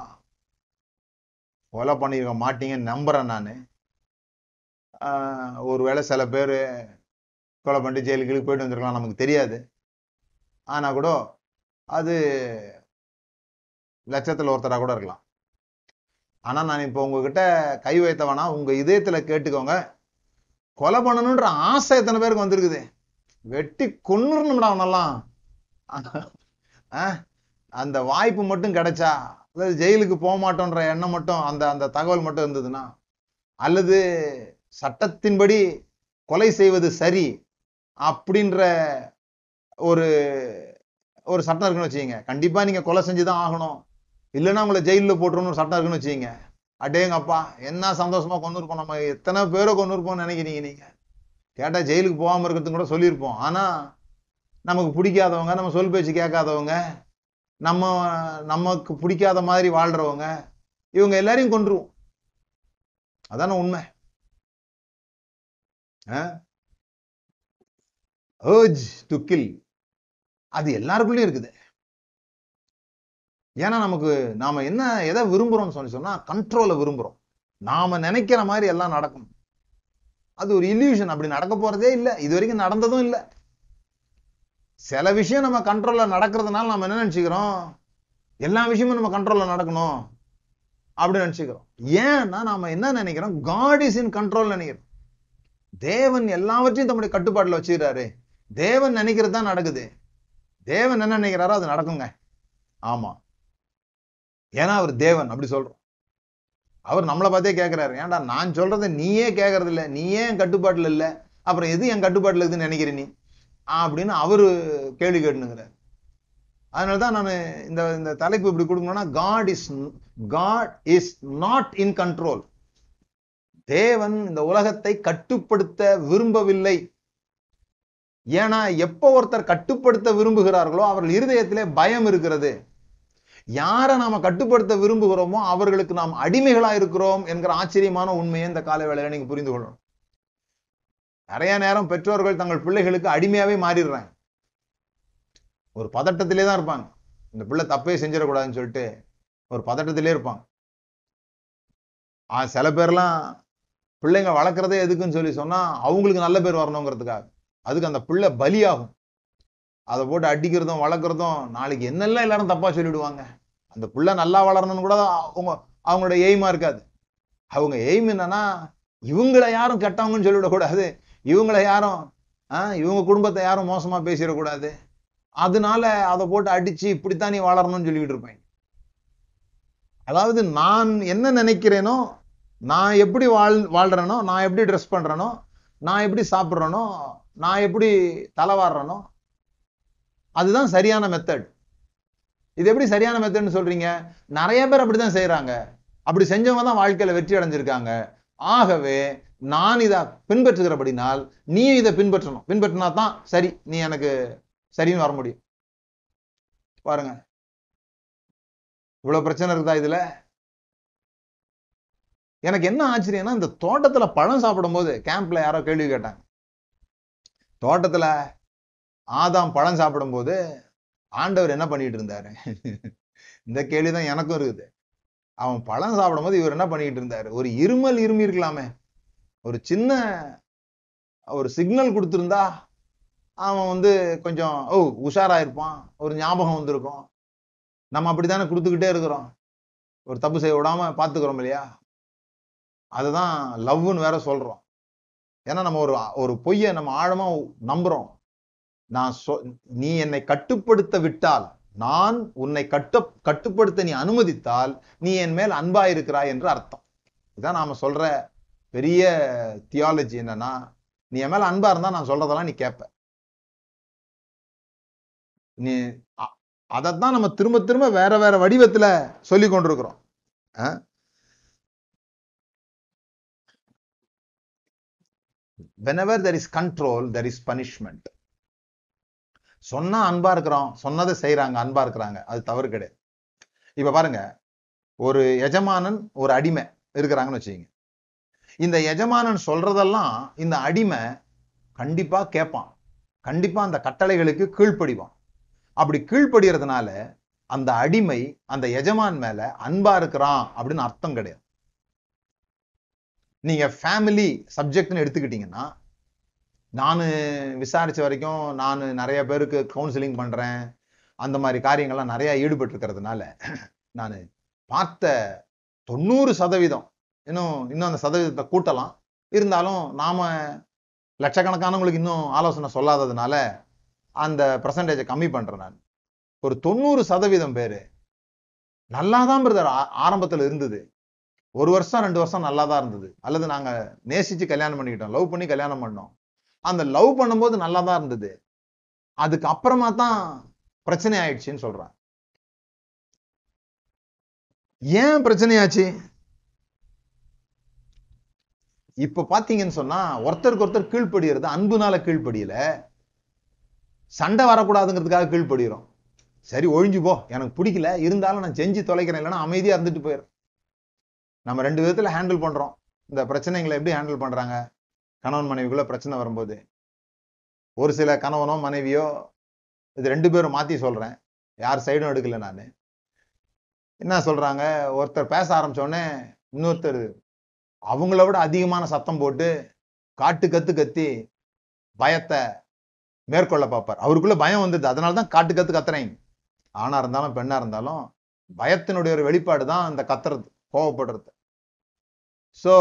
கொலை பண்ணிருக்க மாட்டீங்கன்னு நம்புறேன் நான். ஒருவேளை சில பேர் கொலை பண்ணிட்டு ஜெயிலுக்கு போயிட்டு வந்திருக்கலாம் நமக்கு தெரியாது. ஆனால் கூட அது லட்சத்தில் ஒருத்தராக கூட இருக்கலாம். ஆனால் நான் இப்போ உங்ககிட்ட கை வைத்தவனா உங்கள் இதயத்தில் கேட்டுக்கோங்க. கொலை பண்ணணுன்ற ஆசை எத்தனை பேருக்கு வந்திருக்குது? வெட்டி கொன்னுடணும்டா அவனெல்லாம். அந்த வாய்ப்பு மட்டும் கிடைச்சா அதாவது ஜெயிலுக்கு போக மாட்டோன்ற எண்ணம் மட்டும் அந்த அந்த தகவல் மட்டும் இருந்ததுன்னா அல்லது சட்டத்தின்படி கொலை செய்வது சரி அப்படின்ற ஒரு ஒரு சட்டம் இருக்குன்னு வச்சுக்கோங்க. கண்டிப்பாக நீங்கள் கொலை செஞ்சு தான் ஆகணும். இல்லைன்னா உங்களை ஜெயிலில் போட்டுருன்னு ஒரு சட்டம் இருக்குன்னு வச்சுக்கோங்க. அடேங்கப்பா என்ன சந்தோஷமா கொண்டு இருப்போம் நம்ம எத்தனை பேரை கொண்டு இருப்போம்னு நினைக்கிறீங்க நீங்கள் கேட்டால் ஜெயிலுக்கு போகாமல் இருக்கிறது கூட சொல்லியிருப்போம். ஆனால் நமக்கு பிடிக்காதவங்க நம்ம சொல் பேச்சு கேட்காதவங்க நம்ம நமக்கு பிடிக்காத மாதிரி வாழ்கிறவங்க இவங்க எல்லாரையும் கொண்டுருவோம் அதான உண்மை. ஏர்ஜ் டு கில் அது எல்லாருக்குள்ளயும் இருக்குது. ஏன்னா நமக்கு நாம என்ன எதை விரும்புறோம்னு சொல்லி சொன்னா கண்ட்ரோலை விரும்புறோம். நாம நினைக்கிற மாதிரி எல்லாம் நடக்கும். அது ஒரு இல்யூஷன் அப்படி நடக்க போறதே இல்லை. இது வரைக்கும் நடந்ததும் இல்லை. சில விஷயம் நம்ம கண்ட்ரோல்ல நடக்கிறதுனால நம்ம என்ன நினச்சிக்கிறோம்? எல்லா விஷயமும் நம்ம கண்ட்ரோல்ல நடக்கணும் அப்படின்னு நினச்சிக்கிறோம். ஏன்னா நாம என்ன நினைக்கிறோம்? காட் இஸ் இன் கண்ட்ரோல் நினைக்கிறோம். தேவன் எல்லாவற்றையும் தம்முடைய கட்டுப்பாட்டில் வச்சுக்கிறாரு. தேவன் நினைக்கிறது தான் நடக்குது. தேவன் என்ன நினைக்கிறாரோ அது நடக்குங்க. ஆமா. ஏன்னா அவர் தேவன் அப்படி சொல்றோம். அவர் நம்மளை பார்த்தே கேட்கிறாரு ஏன்டா நான் சொல்றதை நீயே கேட்கறது இல்லை நீயே என் கட்டுப்பாட்டுல இல்ல? அப்புறம் எது என் கட்டுப்பாட்டுல இருக்குதுன்னு நினைக்கிற நீ? அப்படின்னு அவரு கேள்வி கேட்டுனுங்கிறார். அதனாலதான் நான் இந்த இந்த தலைப்பு இப்படி கொடுக்கணும்னா God is God is not in control தேவன் இந்த உலகத்தை கட்டுப்படுத்த விரும்பவில்லை. ஏன்னா எப்போ ஒருத்தர் கட்டுப்படுத்த விரும்புகிறார்களோ அவர்கள் இருதயத்திலே பயம் இருக்கிறது. யாரை நாம கட்டுப்படுத்த விரும்புகிறோமோ அவர்களுக்கு நாம் அடிமைகளா இருக்கிறோம் என்கிற ஆச்சரியமான உண்மையை இந்த கால வேளையில நீங்க புரிந்து கொள்ளணும். நிறைய நேரம் பெற்றோர்கள் தங்கள் பிள்ளைகளுக்கு அடிமையாவே மாறிடுறாங்க. ஒரு பதட்டத்திலே தான் இருப்பாங்க. இந்த பிள்ளை தப்பே செஞ்சிடக்கூடாதுன்னு சொல்லிட்டு ஒரு பதட்டத்திலே இருப்பாங்க. சில பேர்லாம் பிள்ளைங்க வளர்க்குறதே எதுக்குன்னு சொல்லி சொன்னா அவங்களுக்கு நல்ல பேர் வரணுங்கிறதுக்காக. அதுக்கு அந்த பிள்ளை பலியாகும். அதை போட்டு அடிக்கிறதும் வளர்க்குறதும் நாளைக்கு என்னெல்லாம் எல்லாரும் தப்பா சொல்லிடுவாங்க. அந்த பிள்ளை நல்லா வளரணும்னு கூட அவங்க அவங்களோட எய்மா இருக்காது. அவங்க எய்ம் என்னன்னா இவங்களை யாரும் கெட்டவங்கன்னு சொல்லிவிடக்கூடாது இவங்களை யாரும் ஆஹ் இவங்க குடும்பத்தை யாரும் மோசமா பேசிடக்கூடாது. அதனால அதை போட்டு அடிச்சு இப்படித்தான் நீ வளரணும்னு சொல்லிக்கிட்டு இருப்பேன். அதாவது நான் என்ன நினைக்கிறேனோ நான் எப்படி வாழ் வாழ்றேனோ நான் எப்படி ட்ரெஸ் பண்றேனோ நான் எப்படி சாப்பிட்றேனோ நான் எப்படி தலைவாடுறனோ அதுதான் சரியான மெத்தட் இது எப்படி சரியான மெத்தட்னு சொல்றீங்க? நிறைய பேர் அப்படிதான் செய்யறாங்க அப்படி செஞ்சவங்க தான் வாழ்க்கையில வெற்றி அடைஞ்சிருக்காங்க. ஆகவே நான் இதை பின்பற்றுகிறபடினால் நீ இதை பின்பற்றணும். பின்பற்றினா தான் சரி நீ எனக்கு சரின்னு வர முடியும். பாருங்க. இவ்வளவு பிரச்சனை இருக்குதா இதுல? எனக்கு என்ன ஆச்சரியம்னா இந்த தோட்டத்துல பழம் சாப்பிடும்போது கேம்ப்ல யாரோ கேள்வி கேட்டாங்க. தோட்டத்தில் ஆதாம் பழம் சாப்பிடும்போது ஆண்டவர் என்ன பண்ணிட்டு இருந்தாரு? இந்த கேள்விதான் எனக்கும் இருக்குது. அவன் பழம் சாப்பிடும்போது இவர் என்ன பண்ணிட்டு இருந்தாரு? ஒரு இருமல் இருமி இருக்கலாமே. ஒரு சின்ன ஒரு சிக்னல் கொடுத்துருந்தா அவன் வந்து கொஞ்சம் ஓ உஷாராயிருப்பான். ஒரு ஞாபகம் வந்திருக்கும். நம்ம அப்படித்தானே கொடுத்துக்கிட்டே இருக்கிறோம். ஒரு தப்பு செய்ய விடாம பார்த்துக்கிறோம் இல்லையா? அதுதான் லவ்னு வேற சொல்றோம். ஏன்னா நம்ம ஒரு ஒரு பொய்யை நம்ம ஆழமா நம்புறோம். நான் சொ நீ என்னை கட்டுப்படுத்த விட்டால் நான் உன்னை கட்டு கட்டுப்படுத்த நீ அனுமதித்தால் நீ என் மேல் அன்பா இருக்கிறாய் என்று அர்த்தம். இதான் நாம சொல்ற பெரிய தியாலஜி என்னன்னா நீ என் மேல அன்பா இருந்தா நான் சொல்றதெல்லாம் நீ கேட்ப நீ அதைத்தான் நம்ம திரும்ப திரும்ப வேற வேற வடிவத்துல சொல்லி கொண்டிருக்கிறோம் whenever there is control there is punishment. சொன்னா அன்பா இருக்கிறோம் சொன்னதை செய்யறாங்க அன்பா இருக்கிறாங்க. அது தவறு கிடையாது. இப்ப பாருங்க ஒரு எஜமானன் ஒரு அடிமை இருக்கிறாங்கன்னு வச்சுக்கோங்க. இந்த எஜமானன் சொல்றதெல்லாம் இந்த அடிமை கண்டிப்பா கேட்பான். கண்டிப்பா அந்த கட்டளைகளுக்கு கீழ்ப்படிவான். அப்படி கீழ்ப்படுகிறதுனால அந்த அடிமை அந்த எஜமான் மேல அன்பா இருக்கிறான் அப்படின்னு அர்த்தம் கிடையாது. நீங்க ஃபேமிலி சப்ஜெக்ட்னு எடுத்துக்கிட்டீங்கன்னா நான் விசாரிச்ச வரைக்கும் நான் நிறைய பேருக்கு கவுன்சிலிங் பண்றேன். அந்த மாதிரி காரியங்கள்லாம் நிறைய ஈடுபட்டு இருக்கிறதுனால நான் பார்த்த தொண்ணூறு சதவீதம் இன்னும் இன்னும் அந்த சதவீதத்தை கூட்டலாம். இருந்தாலும் நாம லட்சக்கணக்கானவங்களுக்கு இன்னும் ஆலோசனை சொல்லாததுனால அந்த பர்சன்டேஜை கம்மி பண்ணுறேன் நான். ஒரு தொண்ணூறு சதவீதம் பேர் நல்லா தான் பிரதர் ஆரம்பத்தில் இருந்தது. ஒரு வருஷம் ரெண்டு வருஷம் நல்லா தான் இருந்தது. அல்லது நாங்க நேசிச்சு கல்யாணம் பண்ணிக்கிட்டோம். லவ் பண்ணி கல்யாணம் பண்ணோம். அந்த லவ் பண்ணும்போது நல்லா தான் இருந்தது. அதுக்கு அப்புறமா தான் பிரச்சனை ஆயிடுச்சுன்னு சொல்றான் ஏன் பிரச்சனையாச்சு இப்ப பாத்தீங்கன்னு சொன்னா ஒருத்தருக்கு ஒருத்தர் கீழ்ப்படுகிறது அன்புனால கீழ்ப்படியில. சண்டை வரக்கூடாதுங்கிறதுக்காக கீழ்ப்படுகிறோம் சரி ஒழிஞ்சு போ. எனக்கு பிடிக்கல. இருந்தாலும் நான் செஞ்சு தொலைக்கிறேன். இல்லைன்னா அமைதியா இருந்துட்டு போயிடும் நம்ம ரெண்டு விதத்துல ஹேண்டில் பண்றோம். இந்த பிரச்சனைகளை எப்படி ஹேண்டில் பண்றாங்க? கணவன் மனைவிக்குள்ள பிரச்சனை வரும்போது. ஒரு சில கணவனோ மனைவியோ இது ரெண்டு பேரும் மாத்தி சொல்றேன். யார் சைடும் எடுக்கல நான். என்ன சொல்றாங்க? ஒருத்தர் பேச ஆரம்பிச்ச இன்னொருத்தர் அவங்கள விட அதிகமான சத்தம் போட்டு காட்டு கத்து கத்தி பயத்தை மேற்கொள்ள பார்ப்பார். அவருக்குள்ள பயம் வந்தது அதனால தான் காட்டு கத்து கத்துறேன். ஆணா இருந்தாலும் பெண்ணா இருந்தாலும் பயத்தினுடைய ஒரு வெளிப்பாடு தான் இந்த கத்துறது. கோவப்படுறது. ஸோ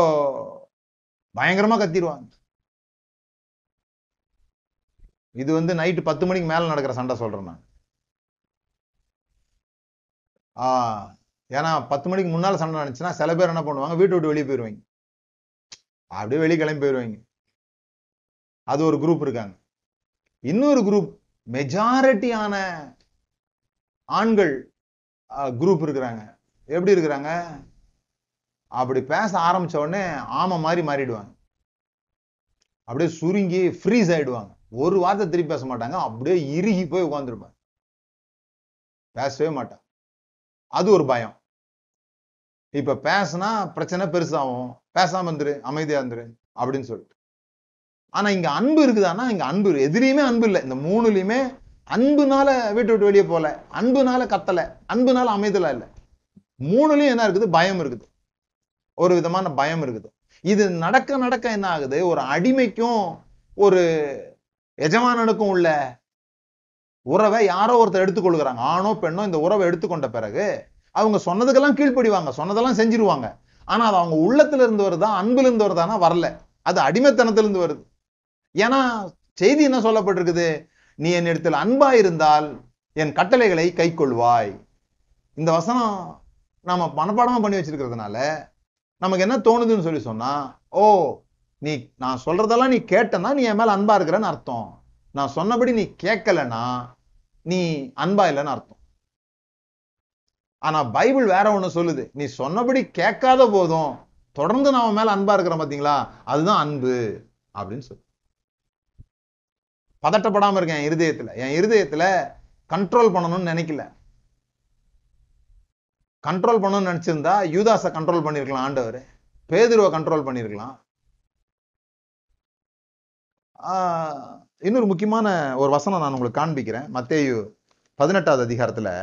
பயங்கரமா கத்திடுவாங்க. இது வந்து நைட்டு பத்து மணிக்கு மேல நடக்கிற சண்டை சொல்றேன் நான். ஆஹ் ஏன்னா பத்து மணிக்கு முன்னால் சண்டை நடந்துச்சுன்னா சில பேர் என்ன பண்ணுவாங்க? வீட்டை விட்டு வெளியே போயிடுவாங்க அப்படியே வெளியே கிளம்பி போயிடுவாங்க அது ஒரு குரூப் இருக்காங்க. இன்னொரு குரூப் மெஜாரிட்டியான ஆண்கள் குரூப் இருக்கிறாங்க. எப்படி இருக்கிறாங்க? அப்படி பேச ஆரம்பிச்ச உடனே ஆமை மாதிரி மாறிடுவாங்க. அப்படியே சுருங்கி ஃப்ரீஸ் ஆயிடுவாங்க. ஒரு வார்த்தை திருப்பி பேச மாட்டாங்க. அப்படியே இறுகி போய் உட்காந்துருப்பாங்க பேசவே மாட்டாங்க. அது ஒரு பயம். இப்ப பேசினா பிரச்சனை பெருசாகும். பேசாம இருந்துரு அமைதியா இருந்துரு அப்படின்னு சொல்லிட்டு. ஆனா இங்க அன்பு இருக்குதான்னா இங்க அன்பு எதிரியுமே அன்பு இல்லை. இந்த மூணுலயுமே அன்புனால வீட்டு விட்டு வெளியே போல அன்புனால கத்தல. அன்புனால அமைதலா இல்லை. மூணுலயும் என்ன இருக்குது? பயம் இருக்குது. ஒரு விதமான பயம் இருக்குது. இது நடக்க நடக்க என்ன ஆகுது? ஒரு அடிமைக்கும் ஒரு எஜமானனுக்கும் உள்ள உறவை யாரோ ஒருத்தர் எடுத்துக்கொள்கிறாங்க ஆணோ பெண்ணோ இந்த உறவை எடுத்துக்கொண்ட பிறகு அவங்க சொன்னதுக்கெல்லாம் கீழ்ப்படிவாங்க. சொன்னதெல்லாம் செஞ்சிருவாங்க. ஆனா அது அவங்க உள்ளத்துல இருந்து வருதா அன்புல இருந்து வருதானா வரல. அது அடிமைத்தனத்திலிருந்து வருது. ஏன்னா செய்தி என்ன சொல்லப்பட்டிருக்குது? நீ என் இடத்துல அன்பா இருந்தால் என் கட்டளைகளை கை கொள்வாய் இந்த வசனம் நாம மனப்பாடமா பண்ணி வச்சிருக்கிறதுனால நமக்கு என்ன தோணுதுன்னு சொல்லி சொன்னா ஓ நீ நான் சொல்றதெல்லாம் நீ கேட்டனா நீ என் மேல அன்பா இருக்கிறன்னு அர்த்தம். நான் சொன்னபடி நீ கேட்கலன்னா நீ அன்பா இல்லைன்னு அர்த்தம். ஆனா பைபிள் வேற ஒண்ணு சொல்லுது. நீ சொன்னபடி கேட்காத போதும் தொடர்ந்து நான் மேல அன்பா இருக்கிறேன் பாத்தீங்களா? அதுதான் அன்பு. அப்படின்னு சொல்லு. பதட்டப்படாம இருக்கேன் என் இருதயத்துல. என் இருதயத்துல கண்ட்ரோல் பண்ணணும்னு நினைக்கல. கண்ட்ரோல் பண்ணணும்னு நினைச்சிருந்தா யூதாஸை கண்ட்ரோல் பண்ணியிருக்கலாம் ஆண்டவர். பேதுருவை கண்ட்ரோல் பண்ணிருக்கலாம். இன்னொரு முக்கியமான ஒரு வசனம் நான் உங்களுக்கு காண்பிக்கிறேன். மத்தேயு பதினெட்டாவது அதிகாரத்தில்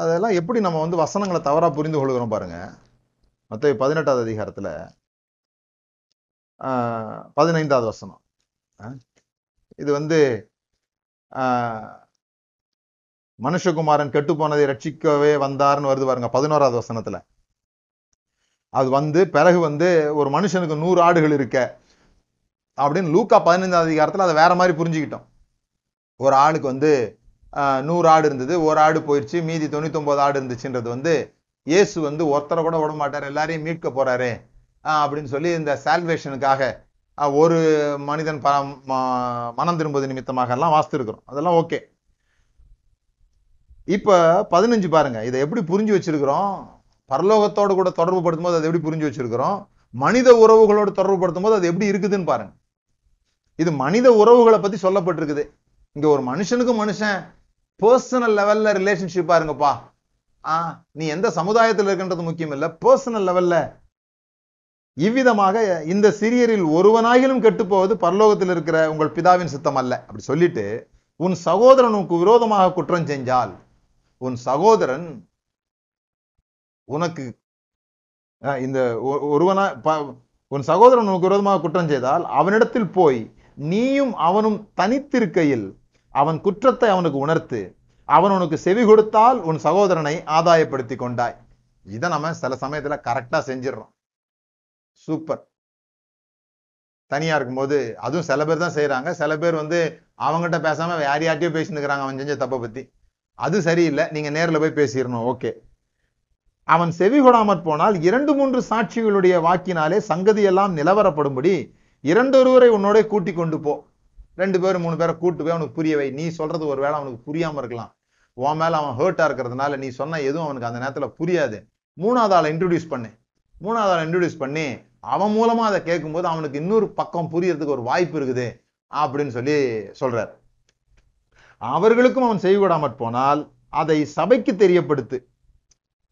அதெல்லாம் எப்படி நம்ம வந்து வசனங்களை தவறாக புரிந்து கொள்கிறோம் பாருங்க. மத்தேயு பதினெட்டாவது அதிகாரத்தில் பதினைந்தாவது வசனம். இது வந்து மனுஷகுமாரன் கெட்டு போனதை ரட்சிக்கவே வந்தார்னு வருது பாருங்க பதினோராவது வசனத்துல. அது வந்து பிறகு வந்து ஒரு மனுஷனுக்கு நூறு ஆடுகள் இருக்க அப்படின்னு லூக்கா பதினைந்தாம் அதிகாரத்துல அதை வேற மாதிரி புரிஞ்சுக்கிட்டோம். ஒரு ஆளுக்கு வந்து நூறு ஆடு இருந்தது ஒரு ஆடு போயிடுச்சு மீதி தொண்ணூத்தொன்பது ஆடு இருந்துச்சுன்றது வந்து இயேசு வந்து ஒருத்தரை கூட விட மாட்டார் எல்லாரையும் மீட்க போறாரு அப்படின்னு சொல்லி இந்த சால்வேஷனுக்காக ஒரு மனிதன் மனம் திரும்புவது நிமித்தமாக எல்லாம் வாசித்திருக்கிறோம். அதெல்லாம் ஓகே இப்போ பதினஞ்சு பாருங்க இதை எப்படி புரிஞ்சு வச்சிருக்கிறோம்? பரலோகத்தோடு கூட தொடர்பு படுத்தும் போது அதை எப்படி புரிஞ்சு வச்சிருக்கிறோம்? மனித உறவுகளோடு தொடர்பு படுத்தும் போது அது எப்படி இருக்குதுன்னு பாருங்க. இது மனித உறவுகளை பத்தி சொல்லப்பட்டிருக்குது. இங்க ஒரு மனுஷனுக்கும் மனுஷன் பர்சனல் லெவல்ல ரிலேஷன்ஷிப் பாருங்கப்பா. ஆ நீ எந்த சமுதாயத்தில் இருக்கின்றது முக்கியம் இல்லை பர்சனல் லெவல்ல இவ்விதமாக இந்த சிறியரில் ஒருவனாகிலும் கெட்டுப்போவது பரலோகத்தில் இருக்கிற உங்கள் பிதாவின் சித்தம் அல்ல. அப்படி சொல்லிட்டு உன் சகோதரனுக்கு விரோதமாக குற்றம் செஞ்சால் உன் சகோதரன் உனக்கு இந்த ஒ- ஒருவனா உன் சகோதரன் உனக்கு விரோதமாக குற்றம் செய்தால் அவனிடத்தில் போய் நீயும் அவனும் தனித்திருக்கையில் அவன் குற்றத்தை அவனுக்கு உணர்த்து அவன் உனக்கு செவி கொடுத்தால் உன் சகோதரனை ஆதாயப்படுத்தி கொண்டாய். இதை நம்ம சில சமயத்துல கரெக்டா செஞ்சிடறோம் சூப்பர் தனியா இருக்கும்போது அதுவும் சில பேர் தான் செய்யறாங்க சில பேர் வந்து அவங்ககிட்ட பேசாம யார் யார்ட்டையும் பேசிட்டு இருக்கிறாங்க அவன் செஞ்ச தப்பை பத்தி. அது சரியில்லை நீங்க நேரில் போய் பேசிடணும் ஓகே. அவன் செவி கொடாமற் போனால் இரண்டு மூன்று சாட்சிகளுடைய வாக்கினாலே சங்கதியெல்லாம் நிலவரப்படும்படி இரண்டொருவரை உன்னோட கூட்டி கொண்டு போ. ரெண்டு பேரும் மூணு பேரை கூட்டு போய் அவனுக்கு புரியவை நீ சொல்றது ஒரு வேளை அவனுக்கு புரியாம இருக்கலாம். உன் மேல அவன் ஹேர்ட்டா இருக்கிறதுனால நீ சொன்ன எதுவும் அவனுக்கு அந்த நேரத்தில் புரியாது. மூணாவது ஆளை இன்ட்ரடியூஸ் பண்ணு. மூணாவது ஆளை இன்ட்ரடியூஸ் பண்ணி அவன் மூலமா அதை கேட்கும்போது அவனுக்கு இன்னொரு பக்கம் புரியறதுக்கு ஒரு வாய்ப்பு இருக்குது அப்படின்னு சொல்லி சொல்றார். அவர்களுக்கும் அவன் செய்கூடாமற் போனால் அதை சபைக்கு தெரியப்படுத்து.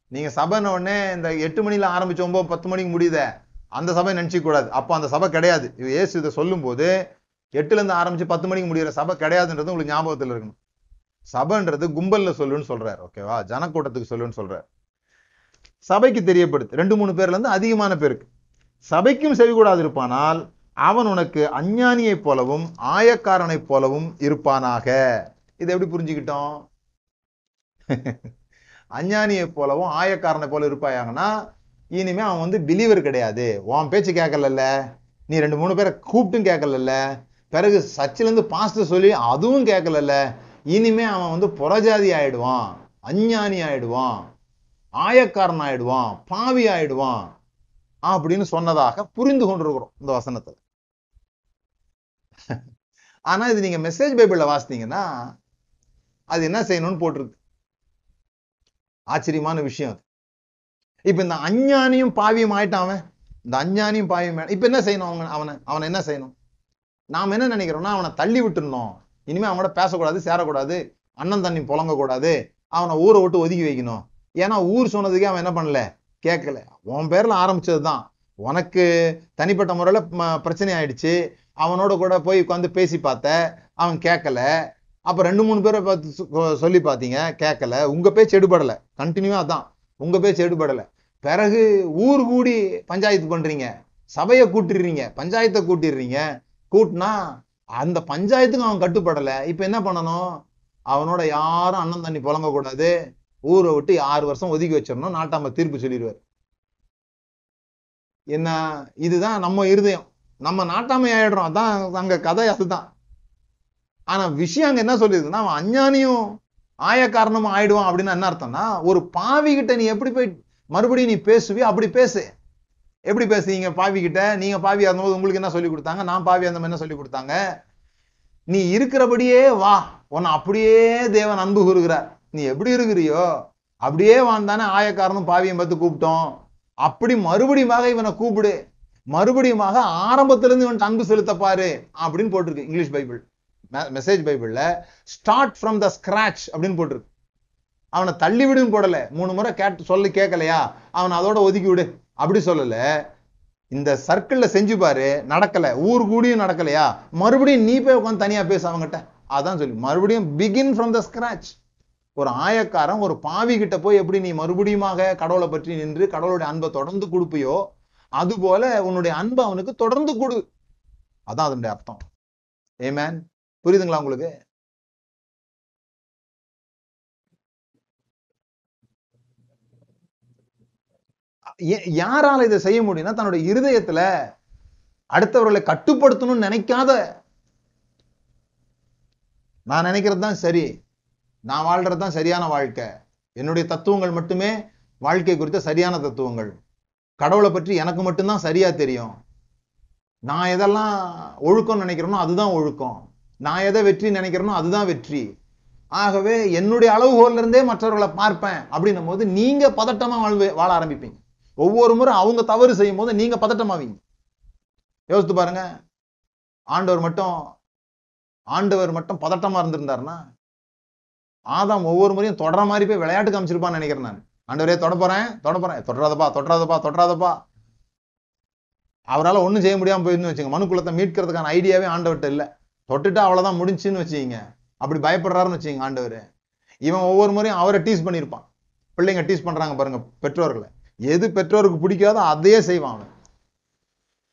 நீங்க சபைன உடனே இந்த எட்டு மணில ஆரம்பிச்ச ஒன்பது பத்து மணிக்கு முடியுதே அந்த சபை நினைச்சிக்க கூடாது. அப்போ அந்த சபை கிடையாது. ஏசு இதை சொல்லும் போது எட்டுல இருந்து ஆரம்பிச்சு பத்து மணிக்கு முடிகிற சபை கிடையாதுன்றது உங்களுக்கு ஞாபகத்தில் இருக்கணும். சபைன்றது கும்பல்ல சொல்லுன்னு சொல்றாரு ஓகேவா? ஜனக்கூட்டத்துக்கு சொல்லுன்னு சொல்றாரு. சபைக்கு தெரியப்படுத்து. ரெண்டு மூணு பேர்ல இருந்து அதிகமான பேருக்கு. சபைக்கும் செவி கூடாது இருப்பானால் அவன் உனக்கு அஞ்ஞானியைப் போலவும் ஆயக்காரனைப் போலவும் இருப்பானாக. இதை எப்படி புரிஞ்சுக்கிட்டோம்? அஞ்ஞானியை போலவும் ஆயக்காரனை போல இருப்பாயாங்கன்னா இனிமே அவன் வந்து பிலீவர் கிடையாது. உன் பேச்சு கேட்கலல்ல. நீ ரெண்டு மூணு பேரை கூப்பிட்டும் கேட்கலல்ல. பிறகு சச்சிலேருந்து பாஸ்ட்டு சொல்லி அதுவும் கேட்கலல்ல. இனிமே அவன் வந்து புறஜாதி ஆயிடுவான் அஞ்ஞானி ஆயிடுவான் ஆயக்காரன் ஆயிடுவான் பாவி ஆயிடுவான் அப்படின்னு சொன்னதாக புரிந்து கொண்டிருக்கிறோம் இந்த வசனத்துல. ஆனா இது நீங்க மெசேஜ் பைபிள்ல வாசித்தீங்கன்னா அது என்ன செய்யணும்னு போட்டிருக்கு. ஆச்சரியமான விஷயம் அது. இப்ப இந்த அஞ்ஞானியும் பாவியும் ஆயிட்டான் அவன். இந்த அஞ்ஞானியும் பாவியும் இப்போ இப்ப என்ன செய்யணும் அவங்க அவனை அவனை என்ன செய்யணும்? நாம் என்ன நினைக்கிறோம்னா அவனை தள்ளி விட்டுறணும். இனிமே அவனோட பேசக்கூடாது சேரக்கூடாது. அண்ணன் தண்ணி புழங்கக்கூடாது. அவனை ஊரை விட்டு ஒதுக்கி வைக்கணும். ஏன்னா ஊர் சொன்னதுக்கே அவன் என்ன பண்ணல? கேட்கல. உன் பேர்ல ஆரம்பிச்சதுதான். உனக்கு தனிப்பட்ட முறையில் பிரச்சனை ஆயிடுச்சு. அவனோட கூட போய் உட்காந்து பேசி பார்த்த அவன் கேட்கல. அப்ப ரெண்டு மூணு பேரை பார்த்து சொ- சொல்லி பார்த்தீங்க கேட்கல. உங்க பேச்சு எடுபடலை. கண்டினியூவாக அதான். உங்க பேச்சு எடுபடலை. பிறகு ஊர் கூடி பஞ்சாயத்து பண்றீங்க. சபையை கூட்டிடுறீங்க. பஞ்சாயத்தை கூட்டிடுறீங்க. கூட்டினா அந்த பஞ்சாயத்துக்கு அவன் கட்டுப்படல. இப்ப என்ன பண்ணணும்? அவனோட யாரும் அண்ணன் தண்ணி புழங்கக்கூடாது. ஊரை விட்டு ஆறு வருஷம் ஒதுக்கி வச்சிடணும். நாட்டாம தீர்ப்பு சொல்லிடுவார். என்ன? இதுதான் நம்ம இருதயம். நம்ம நாட்டாமை ஆயிடுறோம். அதான் அங்க கதை அதுதான். ஆனா விஷயம் அங்க என்ன சொல்லியிருக்குன்னா அவன் அஞ்ஞானியும் ஆயக்காரணமும் ஆயிடுவான் அப்படின்னு என்ன அர்த்தம்னா ஒரு பாவி கிட்ட நீ எப்படி போய் மறுபடியும் நீ பேசுவியோ அப்படி பேசு. எப்படி பேசுவீங்க பாவி கிட்ட நீங்க பாவி இருந்தபோது உங்களுக்கு என்ன சொல்லி கொடுத்தாங்க? நான் பாவி இருந்தவங்க என்ன சொல்லி கொடுத்தாங்க? நீ இருக்கிறபடியே வா. உன்னை அப்படியே தேவன் அன்பு கூறுகிறார். நீ எப்படி இருக்கிறியோ அப்படியே வாழ்ந்தானே ஆயக்காரனும் பாவியம் பார்த்து கூப்பிட்டோம். அப்படி மறுபடியுமாக இவனை கூப்பிடு. மறுபடியுமாக ஆரம்பத்துல இருந்து இவன் அன்பு செலுத்தப்பாரு அப்படின்னு போட்டிருக்கு இங்கிலீஷ் பைபிள். மெசேஜ் பைபிள்ல ஸ்டார்ட் ஃப்ரம் த ஸ்கிராச் அப்படின்னு போட்டிருக்கு. அவனை தள்ளி விடுன்னு போடல. மூணு முறை கேட்டு சொல்லி கேட்கலையா அவனை அதோட ஒதுக்கி விடு. அப்படி சொல்லல. இந்த சர்க்கிள்ல செஞ்சு பாரு நடக்கல. ஊர் கூடியும் நடக்கலையா? மறுபடியும் நீ போய் உட்காந்து தனியா பேச அவங்ககிட்ட அதான் சொல்லி. மறுபடியும் பிகின் ஃப்ரம் த ஸ்கிராச் ஒரு ஆயக்காரன் ஒரு பாவி கிட்ட போய் எப்படி நீ மறுபடியுமாக கடவுளை பற்றி நின்று கடவுளுடைய அன்பை தொடர்ந்து கொடுப்பியோ அது போல உன்னுடைய அன்பை அவனுக்கு தொடர்ந்து கொடு. அதான் அதனுடைய அர்த்தம். ஏமேன் புரியுதுங்களா உங்களுக்கு? யாரால இதை செய்ய முடியும்னா தன்னுடைய இருதயத்துல அடுத்தவர்களை கட்டுப்படுத்தணும்னு நினைக்காத. நான் நினைக்கிறது தான் சரி. நான் வாழ்றது தான் சரியான வாழ்க்கை. என்னுடைய தத்துவங்கள் மட்டுமே வாழ்க்கை குறித்த சரியான தத்துவங்கள். கடவுளை பற்றி எனக்கு மட்டும்தான் சரியா தெரியும். நான் எதெல்லாம் ஒழுக்கம்னு நினைக்கிறேனோ அதுதான் ஒழுக்கம். நான் எதை வெற்றி நினைக்கிறேனோ அதுதான் வெற்றி. ஆகவே என்னுடைய அளவுகோல்ல இருந்தே மற்றவர்களை பார்ப்பேன் அப்படின்னும் போது நீங்க பதட்டமா வாழ்வே வாழ ஆரம்பிப்பீங்க. ஒவ்வொரு முறை அவங்க தவறு செய்யும் போது நீங்க பதட்டமாவீங்க. யோசித்து பாருங்க. ஆண்டவர் மட்டும் ஆண்டவர் மட்டும் பதட்டமா இருந்திருந்தாருன்னா ஆதாம் ஒவ்வொரு முறையும் தொடர மாதிரி போய் விளையாட்டு காமிச்சிருப்பான்னு நினைக்கிறேன் நான். ஆண்டவரே தொட போறேன் தொட போறேன். தொடராதப்பா தொடராதப்பா தொடராதப்பா அவரால் ஒன்றும் செய்ய முடியாமல் போயிருன்னு வச்சுங்க மனுக்குள்ளத்தை மீட்கிறதுக்கான ஐடியாவே ஆண்டவர்கிட்ட இல்லை. தொட்டுட்டு அவ்வளோதான் முடிஞ்சுன்னு வச்சுக்கீங்க. அப்படி பயப்படுறாருன்னு வச்சுங்க ஆண்டவர். இவன் ஒவ்வொரு முறையும் அவரை டீஸ் பண்ணியிருப்பான். பிள்ளைங்க டீஸ் பண்ணுறாங்க பாருங்கள் பெற்றோர்களை. எது பெற்றோருக்கு பிடிக்காதோ அதையே செய்வான் அவன்.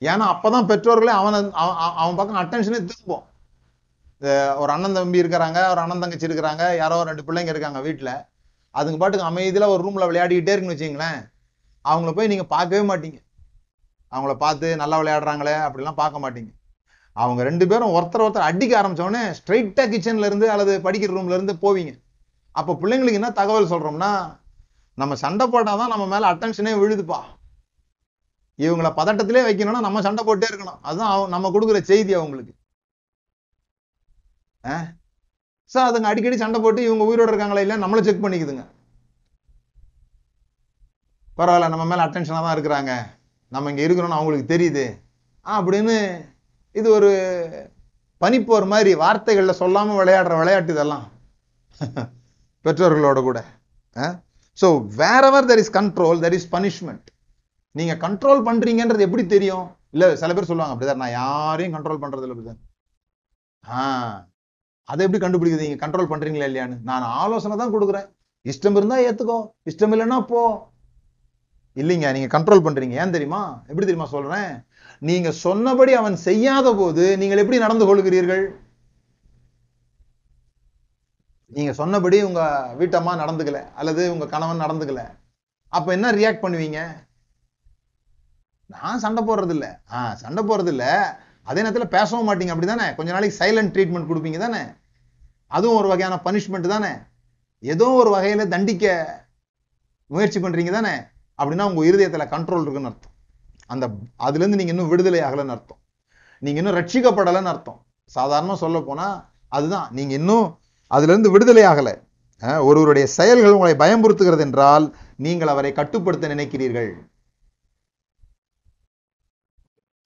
ஏன்னா அப்பதான் பெற்றோர்களே அவனை அவன் அவன் அவன் பக்கம் அட்டென்ஷனே திரும்பும். இந்த ஒரு அண்ணன் தம்பி இருக்கிறாங்க ஒரு அண்ணன் தங்கச்சி இருக்கிறாங்க யாரோ ரெண்டு பிள்ளைங்க இருக்காங்க வீட்டில் அதுங்க பாட்டுக்கு அமைதியில் ஒரு ரூமில் விளையாடிக்கிட்டே இருக்குன்னு வச்சிங்களேன் அவங்கள போய் நீங்கள் பார்க்கவே மாட்டீங்க. அவங்கள பார்த்து நல்லா விளையாடுறாங்களே அப்படிலாம் பார்க்க மாட்டீங்க. அவங்க ரெண்டு பேரும் ஒருத்தர் ஒருத்தர் அடிக்க ஆரம்பித்தோடனே ஸ்ட்ரைட்டாக கிச்சனில் இருந்து அல்லது படிக்கிற ரூம்ல இருந்து போவீங்க. அப்போ பிள்ளைங்களுக்கு என்ன தகவல் சொல்கிறோம்னா நம்ம சண்டை போட்டாதான் நம்ம மேலே அட்டென்ஷனே விழுதுப்பா. இவங்கள பதட்டத்திலே வைக்கணும்னா நம்ம சண்டை போட்டே இருக்கணும். அதுதான் நம்ம கொடுக்குற செய்தி அவங்களுக்கு. சார் அதுங்க அடிக்கடி சண்டை போட்டு இவங்க உயிரோட இருக்காங்களா இல்லை நம்மளை செக் பண்ணிக்குதுங்க. பரவாயில்ல நம்ம மேலே அட்டென்ஷனாக தான் இருக்கிறாங்க. நம்ம இங்கே இருக்கிறோம்னு அவங்களுக்கு தெரியுது. ஆ, அப்படின்னு இது ஒரு பனிப்போர் மாதிரி வார்த்தைகளில் சொல்லாமல் விளையாடுற விளையாட்டு இதெல்லாம். பெற்றோர்களோட கூட. So wherever there is control there is punishment நீங்கள் கண்ட்ரோல் பண்ணுறீங்கன்றது எப்படி தெரியும்? இல்லை சில பேர் சொல்லுவாங்க அப்படிதான் நான் யாரையும் கண்ட்ரோல் பண்ணுறது இல்லை அப்படிதான் ஆ. அதை எப்படி கண்டுபிடிக்குது நீங்க கண்ட்ரோல் பண்ணுறீங்களா இல்லையான்னு? நான் ஆலோசனை தான் கொடுக்குறேன். இஷ்டம் இருந்தால் ஏற்றுக்கோ இஷ்டம் இல்லைன்னா போ. இல்லைங்க நீங்கள் கண்ட்ரோல் பண்ணுறீங்க ஏன் தெரியுமா? எப்படி தெரியுமா சொல்கிறேன் நீங்கள் சொன்னபடி அவன் செய்யாத போது நீங்கள் எப்படி நடந்து கொள்கிறீர்கள்? நீங்க சொன்னபடி உங்க வீட்டம்மா நடந்துக்கல அல்லது உங்க கணவன் நடந்துக்கல. அப்ப என்ன ரியாக்ட் பண்ணுவீங்க? நான் சண்டை போடுறது இல்ல ஆ சண்டை போடுறது இல்ல அதே நேரத்துல பேசவும் மாட்டீங்க. அப்படிதானே? கொஞ்ச நாளைக்கு சைலண்ட் ட்ரீட்மெண்ட் கொடுப்பீங்க தானே? அதுவும் ஒரு வகையான பனிஷ்மெண்ட் தானே? ஏதோ ஒரு வகையில தண்டிக்க முயற்சி பண்றீங்க தானே? அப்படின்னா உங்க இருதயத்துல கண்ட்ரோல் இருக்குன்னு அர்த்தம். அந்த அதுல இருந்து நீங்க இன்னும் விடுதலை ஆகலைன்னு அர்த்தம். நீங்க இன்னும் ரட்சிக்கப்படலைன்னு அர்த்தம். சாதாரணமா சொல்ல போனா அதுதான். நீங்க இன்னும் அதுல இருந்து விடுதலை ஆகலை. ஒருவருடைய செயல்கள் உங்களை பயமுறுத்துகிறது என்றால் நீங்கள் அவரை கட்டுப்படுத்த நினைக்கிறீர்கள்.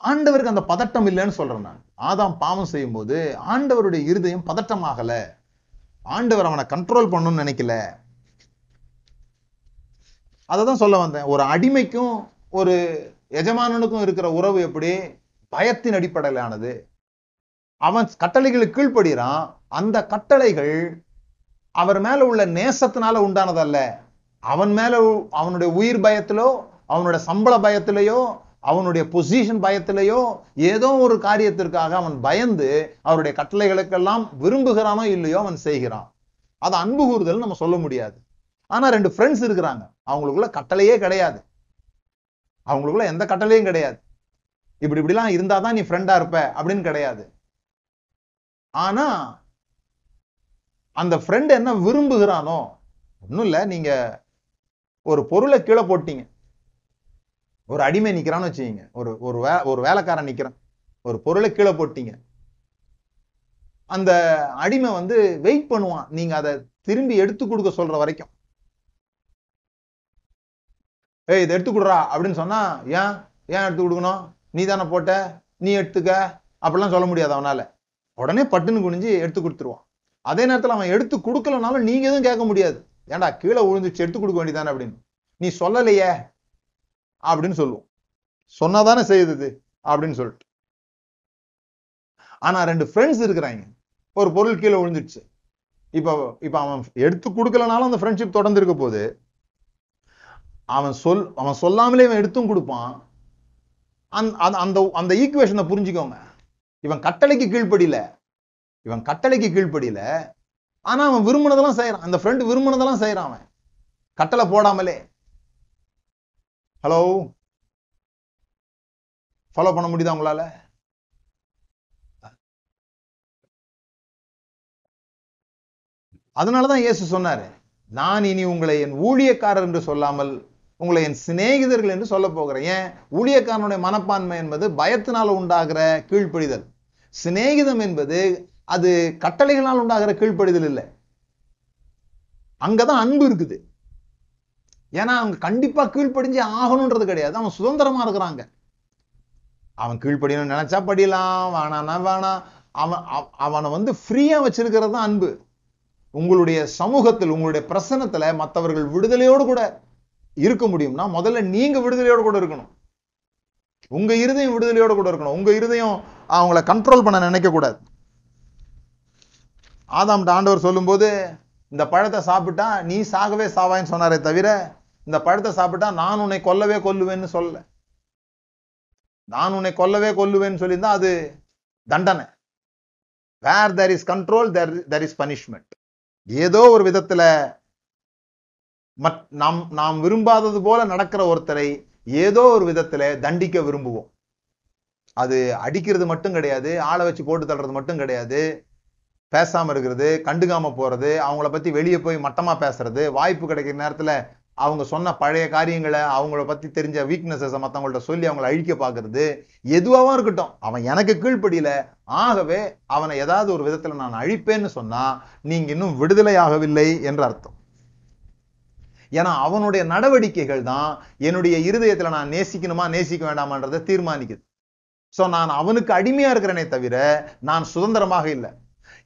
ஆண்டவருக்கு அந்த பதட்டம் இல்லைன்னு சொல்றேன் நான். ஆதாம் பாவம் செய்யும்போது ஆண்டவருடைய இருதயம் பதட்டமாகல. ஆண்டவர் அவனை கண்ட்ரோல் பண்ணணும்னு நினைக்கல. அதை தான் சொல்ல வந்தேன். ஒரு அடிமைக்கும் ஒரு எஜமானனுக்கும் இருக்கிற உறவு எப்படி? பயத்தின் அடிப்படையிலானது. அவன் கட்டளைகளுக்கு கீழ்ப்படுகிறான். அந்த கட்டளைகள் அவர் மேல உள்ள நேசத்தினால உண்டானதல்ல. அவன் மேல அவனுடைய உயிர் பயத்திலோ அவனுடைய சம்பள பயத்திலேயோ அவனுடைய பொசிஷன் பயத்திலேயோ ஏதோ ஒரு காரியத்திற்காக அவன் பயந்து அவருடைய கட்டளைகளுக்கெல்லாம் விரும்புகிறானோ இல்லையோ அவன் செய்கிறான். அது அன்பு கூறுதல் நம்ம சொல்ல முடியாது. ஆனா ரெண்டு ஃப்ரெண்ட்ஸ் இருக்கிறாங்க. அவங்களுக்குள்ள கட்டளையே கிடையாது. அவங்களுக்குள்ள எந்த கட்டளையும் கிடையாது. இப்படி இப்படிலாம் இருந்தாதான் நீ ஃப்ரெண்டா இருப்ப அப்படின்னு கிடையாது. ஆனா அந்த ஃப்ரெண்ட் என்ன விரும்புகிறானோ ஒன்றும் இல்லை நீங்க ஒரு பொருளை கீழே போட்டீங்க. ஒரு அடிமை நிற்கிறான்னு வச்சுக்கீங்க. ஒரு ஒரு வே ஒரு வேலைக்காரன் நிற்கிறான் ஒரு பொருளை கீழே போட்டீங்க. அந்த அடிமை வந்து வெயிட் பண்ணுவான். நீங்க அதை திரும்பி எடுத்து கொடுக்க சொல்ற வரைக்கும். ஏய் இதை எடுத்து கொடுறா அப்படின்னு சொன்னா ஏன்? ஏன் எடுத்து கொடுக்கணும்? நீ தானே போட்ட? நீ எடுத்துக்க? அப்படிலாம் சொல்ல முடியாது அவனால. உடனே பட்டுன்னு குனிஞ்சு எடுத்து கொடுத்துருவான். அதே நேரத்துல அவன் எடுத்து கொடுக்கலனாலும் நீங்க எதுவும் கேட்க முடியாது. ஏன்டா கீழே விழுந்துச்சு எடுத்து கொடுக்க வேண்டியதானே? அப்படின்னு. நீ சொல்லலையே. அப்படின்னு சொல்லுவோம். சொன்னாதானே செய்யுது அப்படின்னு சொல்லிட்டு. ஆனா ரெண்டு ஃப்ரெண்ட்ஸ் இருக்கிறாங்க. ஒரு பொருள் கீழே விழுந்துடுச்சு இப்போ இப்ப அவன் எடுத்து கொடுக்கலனாலும் அந்த ஃப்ரெண்ட்ஷிப் தொடர்ந்து இருக்க போகுது. அவன் சொல் அவன் சொல்லாமலே இவன் எடுத்தும் கொடுப்பான். அந்த அந்த- அந்த அந்த ஈக்குவேஷனை புரிஞ்சுக்கோங்க. இவன் கட்டளைக்கு கீழ்ப்படியில. இவன் கட்டளைக்கு கீழ்ப்படியில. ஆனா அவன் விரும்பினதெல்லாம் செய்யறான் அந்த ஃப்ரெண்ட் விரும்பினதெல்லாம் செய்யறான் அவன். கட்டளை போடாமலே. ஹலோ ஃபாலோ பண்ண முடியுதா உங்களால? அதனாலதான் இயேசு சொன்னாரு நான் இனி உங்களை என் ஊழியக்காரர் என்று சொல்லாமல் உங்களை என் சிநேகிதர்கள் என்று சொல்ல போகிறேன். ஏன்? ஊழியக்காரனுடைய மனப்பான்மை என்பது பயத்தினால் உண்டாகிற கீழ்ப்படிதல். சிநேகிதம் என்பது அது கட்டளைகளால் உண்டாகிற கீழ்ப்படிதல் இல்லை. அங்கதான் அன்பு இருக்குது. ஏன்னா அவங்க கண்டிப்பா கீழ்ப்படிஞ்சு ஆகணும்ன்றது கிடையாது. அவன் சுதந்திரமா இருக்கிறாங்க. அவன் கீழ்ப்படியணும்னு நினைச்சா படியலாம் வேணானா வேணாம் அவன் அவனை வந்து ஃப்ரீயா வச்சிருக்கிறது தான் அன்பு. உங்களுடைய சமூகத்தில் உங்களுடைய பிரசனத்துல மற்றவர்கள் விடுதலையோடு கூட இருக்க முடியும்னா முதல்ல நீங்க விடுதலையோட கூட இருக்கணும். உங்க இருதயம் விடுதலையோட கூட இருக்கணும். உங்க இருதயம் அவங்கள கண்ட்ரோல் பண்ண நினைக்க கூடாது. ஆதாம் ஆண்டவர் சொல்லும்போது இந்த பழத்தை சாப்பிட்டா நீ சாகவே சாவாயின்னு சொன்னாரே தவிர இந்த பழத்தை சாப்பிட்டா நான் உன்னை கொல்லவே கொல்லுவேன்னு சொல்லல நான் உன்னை கொல்லவே கொல்லுவேன்னு சொல்லியிருந்தா அது தண்டனை. Where there is control there there is punishment ஏதோ ஒரு விதத்துல மட் நாம் நாம் விரும்பாதது போல நடக்கிற ஒருத்தரை ஏதோ ஒரு விதத்துல தண்டிக்க விரும்புவோம். அது அடிக்கிறது மட்டும் கிடையாது ஆளை வச்சு போட்டு தள்ளுறது மட்டும் கிடையாது பேசாம இருக்கிறது கண்டுக்காம போறது அவங்கள பத்தி வெளியே போய் மட்டமா பேசுறது வாய்ப்பு கிடைக்கிற நேரத்துல அவங்க சொன்ன பழைய காரியங்களை அவங்கள பத்தி தெரிஞ்ச வீக்னஸஸ் மத்தவங்கள்ட்ட சொல்லி அவங்கள அழிக்க பாக்குறது எதுவாகவும் இருக்கட்டும். அவன் எனக்கு கீழ்ப்படியில ஆகவே அவனை ஏதாவது ஒரு விதத்துல நான் அழிப்பேன்னு சொன்னா நீங்க இன்னும் விடுதலை ஆகவில்லை என்று அர்த்தம். ஏன்னா அவனுடைய நடவடிக்கைகள் தான் என்னுடைய இருதயத்தில் நான் நேசிக்கணுமா நேசிக்க வேண்டாமான்றதை தீர்மானிக்குது. ஸோ நான் அவனுக்கு அடிமையாக இருக்கிறேனே தவிர நான் சுதந்திரமாக இல்லை.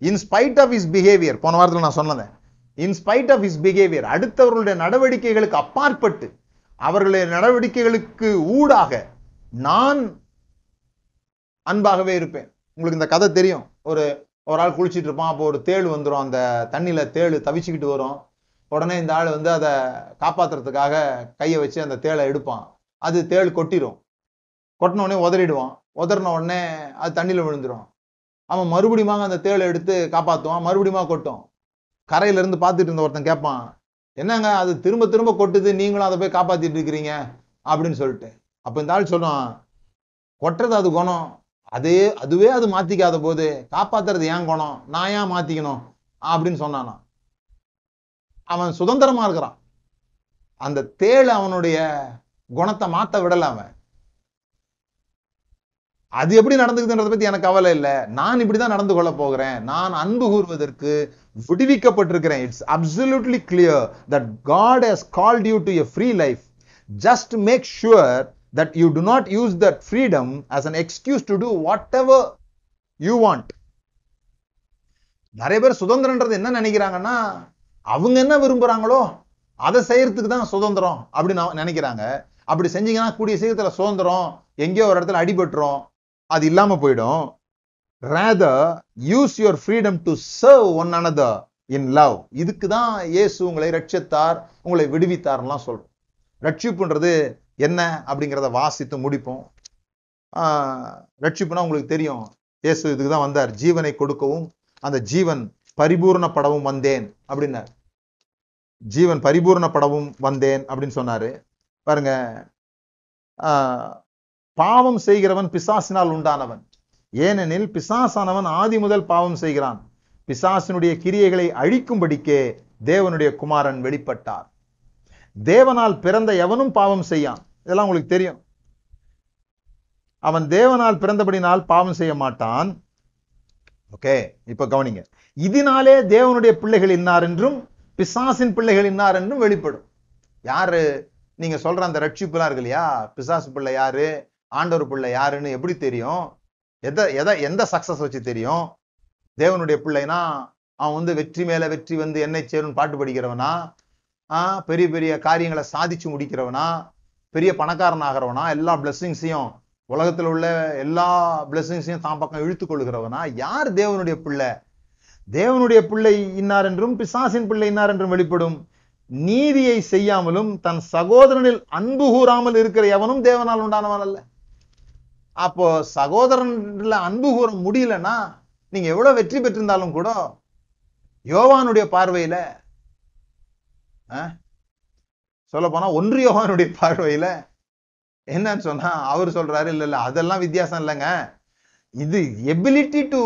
In spite of is behaviour போன வாரத்தில் நான் சொன்னேன். In spite of is behaviour அடுத்தவர்களுடைய நடவடிக்கைகளுக்கு அப்பாற்பட்டு அவர்களுடைய நடவடிக்கைகளுக்கு ஊடாக நான் அன்பாகவே இருப்பேன். உங்களுக்கு இந்த கதை தெரியும். ஒரு ஒரு ஆள் குளிச்சிட்டு இருப்பான் அப்போ ஒரு தேள் வந்துடும் அந்த தண்ணியில் தேள் தவிச்சுக்கிட்டு வரும். உடனே இந்த ஆள் வந்து அதை காப்பாத்துறதுக்காக கையை வச்சு அந்த தேளை எடுப்பான். அது தேள் கொட்டிடும் கொட்டின உடனே உதறிடுவான். உதறின உடனே அது தண்ணியில் விழுந்துடும் அவன் மறுபடியும் அந்த தேளை எடுத்து காப்பாற்றுவான் மறுபடியும் கொட்டும். கரையிலேருந்து பார்த்துட்டு இருந்த ஒருத்தன் கேட்பான் என்னங்க அது திரும்ப திரும்ப கொட்டுது. நீங்களும் அதை போய் காப்பாற்றிட்டு இருக்கிறீங்க. அப்படின்னு சொல்லிட்டு. அப்போ இந்த ஆள் சொல்லுவான் கொட்டுறது அது குணம். அதே அதுவே அது மாற்றிக்காத போது காப்பாத்துறது ஏன் குணம்? நான் ஏன் மாற்றிக்கணும் அப்படின்னு சொன்னானா அவன் சுதந்திரமா இருக்கிறான். அந்த தேள் அவனுடைய குணத்தை மாத்த விடல அவன். அது எப்படி நடந்துக்குதுன்றத பத்தி எனக்கு கவலை இல்லை. நான் இப்படிதான் நடந்து கொள்ள போகிறேன். நான் அன்பு கூறுவதற்கு விடுவிக்கப்பட்டிருக்கிறேன். It's absolutely clear that God has called you to a free life just make sure that you do not use that freedom as an excuse to do whatever you want நிறைய பேர் சுதந்திரன்றது என்ன நினைக்கிறாங்கன்னா அவங்க என்ன விரும்புகிறாங்களோ அதை செய்யறதுக்கு தான் சுதந்திரம் அப்படின்னு நினைக்கிறாங்க. அப்படி செஞ்சீங்கன்னா கூடிய சீக்கிரத்தில் சுதந்திரம் எங்கேயோ ஒரு இடத்துல அடிபட்டுரும் அது இல்லாமல் போயிடும். Rather use your freedom to serve one another in love இதுக்கு தான் இயேசு உங்களை ரட்சித்தார் உங்களை விடுவித்தார்லாம் சொல்கிறோம் ரட்சிப்புன்றது என்ன அப்படிங்கிறத வாசித்து முடிப்போம். ரட்சிப்புனா உங்களுக்கு தெரியும். இயேசு இதுக்கு தான் வந்தார். ஜீவனை கொடுக்கவும் அந்த ஜீவன் பரிபூர்ணப்படவும் வந்தேன் அப்படின்னார். ஜீவன் பரிபூர்ணப்படவும் வந்தேன் அப்படின்னு சொன்னாரு. பாருங்க பாவம் செய்கிறவன் பிசாசினால் உண்டானவன். ஏனெனில் பிசாசானவன் ஆதி முதல் பாவம் செய்கிறான். பிசாசினுடைய கிரியைகளை அழிக்கும்படிக்கே தேவனுடைய குமாரன் வெளிப்பட்டார். தேவனால் பிறந்த எவனும் பாவம் செய்யான். இதெல்லாம் உங்களுக்கு தெரியும். அவன் தேவனால் பிறந்தபடினால் பாவம் செய்ய மாட்டான். ஓகே இப்ப கவனிங்க. இதனாலே தேவனுடைய பிள்ளைகள் இன்னார் என்றும் பிசாசின் பிள்ளைகள் இன்னார் என்றும் வெளிப்படும். யாரு? நீங்க சொல்ற அந்த ரட்சிப்புலாம் இருக்கு இல்லையா? பிசாசு பிள்ளை யாரு? ஆண்டவர் பிள்ளை யாருன்னு எப்படி தெரியும்? எதை எதை எந்த சக்சஸ் வச்சு தெரியும்? தேவனுடைய பிள்ளைனா அவன் வந்து வெற்றி மேல வெற்றி வந்து என்னை சேரும்னு பாட்டு படிக்கிறவனா? ஆஹ் பெரிய பெரிய காரியங்களை சாதிச்சு முடிக்கிறவனா? பெரிய பணக்காரன் ஆகிறவனா? எல்லா பிளெஸ்ஸிங்ஸையும் உலகத்துல உள்ள எல்லா பிளெஸ்ஸிங்ஸையும் தான் பக்கம் இழுத்து கொள்கிறவனா யார் தேவனுடைய பிள்ளை? தேவனுடைய பிள்ளை இன்னார் என்றும் பிசாசின் பிள்ளை இன்னார் என்றும் வெளிப்படும். நீதியை செய்யாமலும் தன் சகோதரனில் அன்பு கூறாமல் இருக்கிற எவனும் தேவனால் உண்டானவன் அல்ல. அப்போ சகோதரன்ல அன்பு கூற முடியலன்னா நீங்க எவ்வளவு வெற்றி பெற்றிருந்தாலும் கூட யோவானுடைய பார்வையில சொல்ல போனா ஒன்று யோவானுடைய பார்வையில என்னன்னு சொன்னா அவர் சொல்றாரு இல்ல இல்ல அதெல்லாம் வித்தியாசம் இல்லைங்க. இது ability to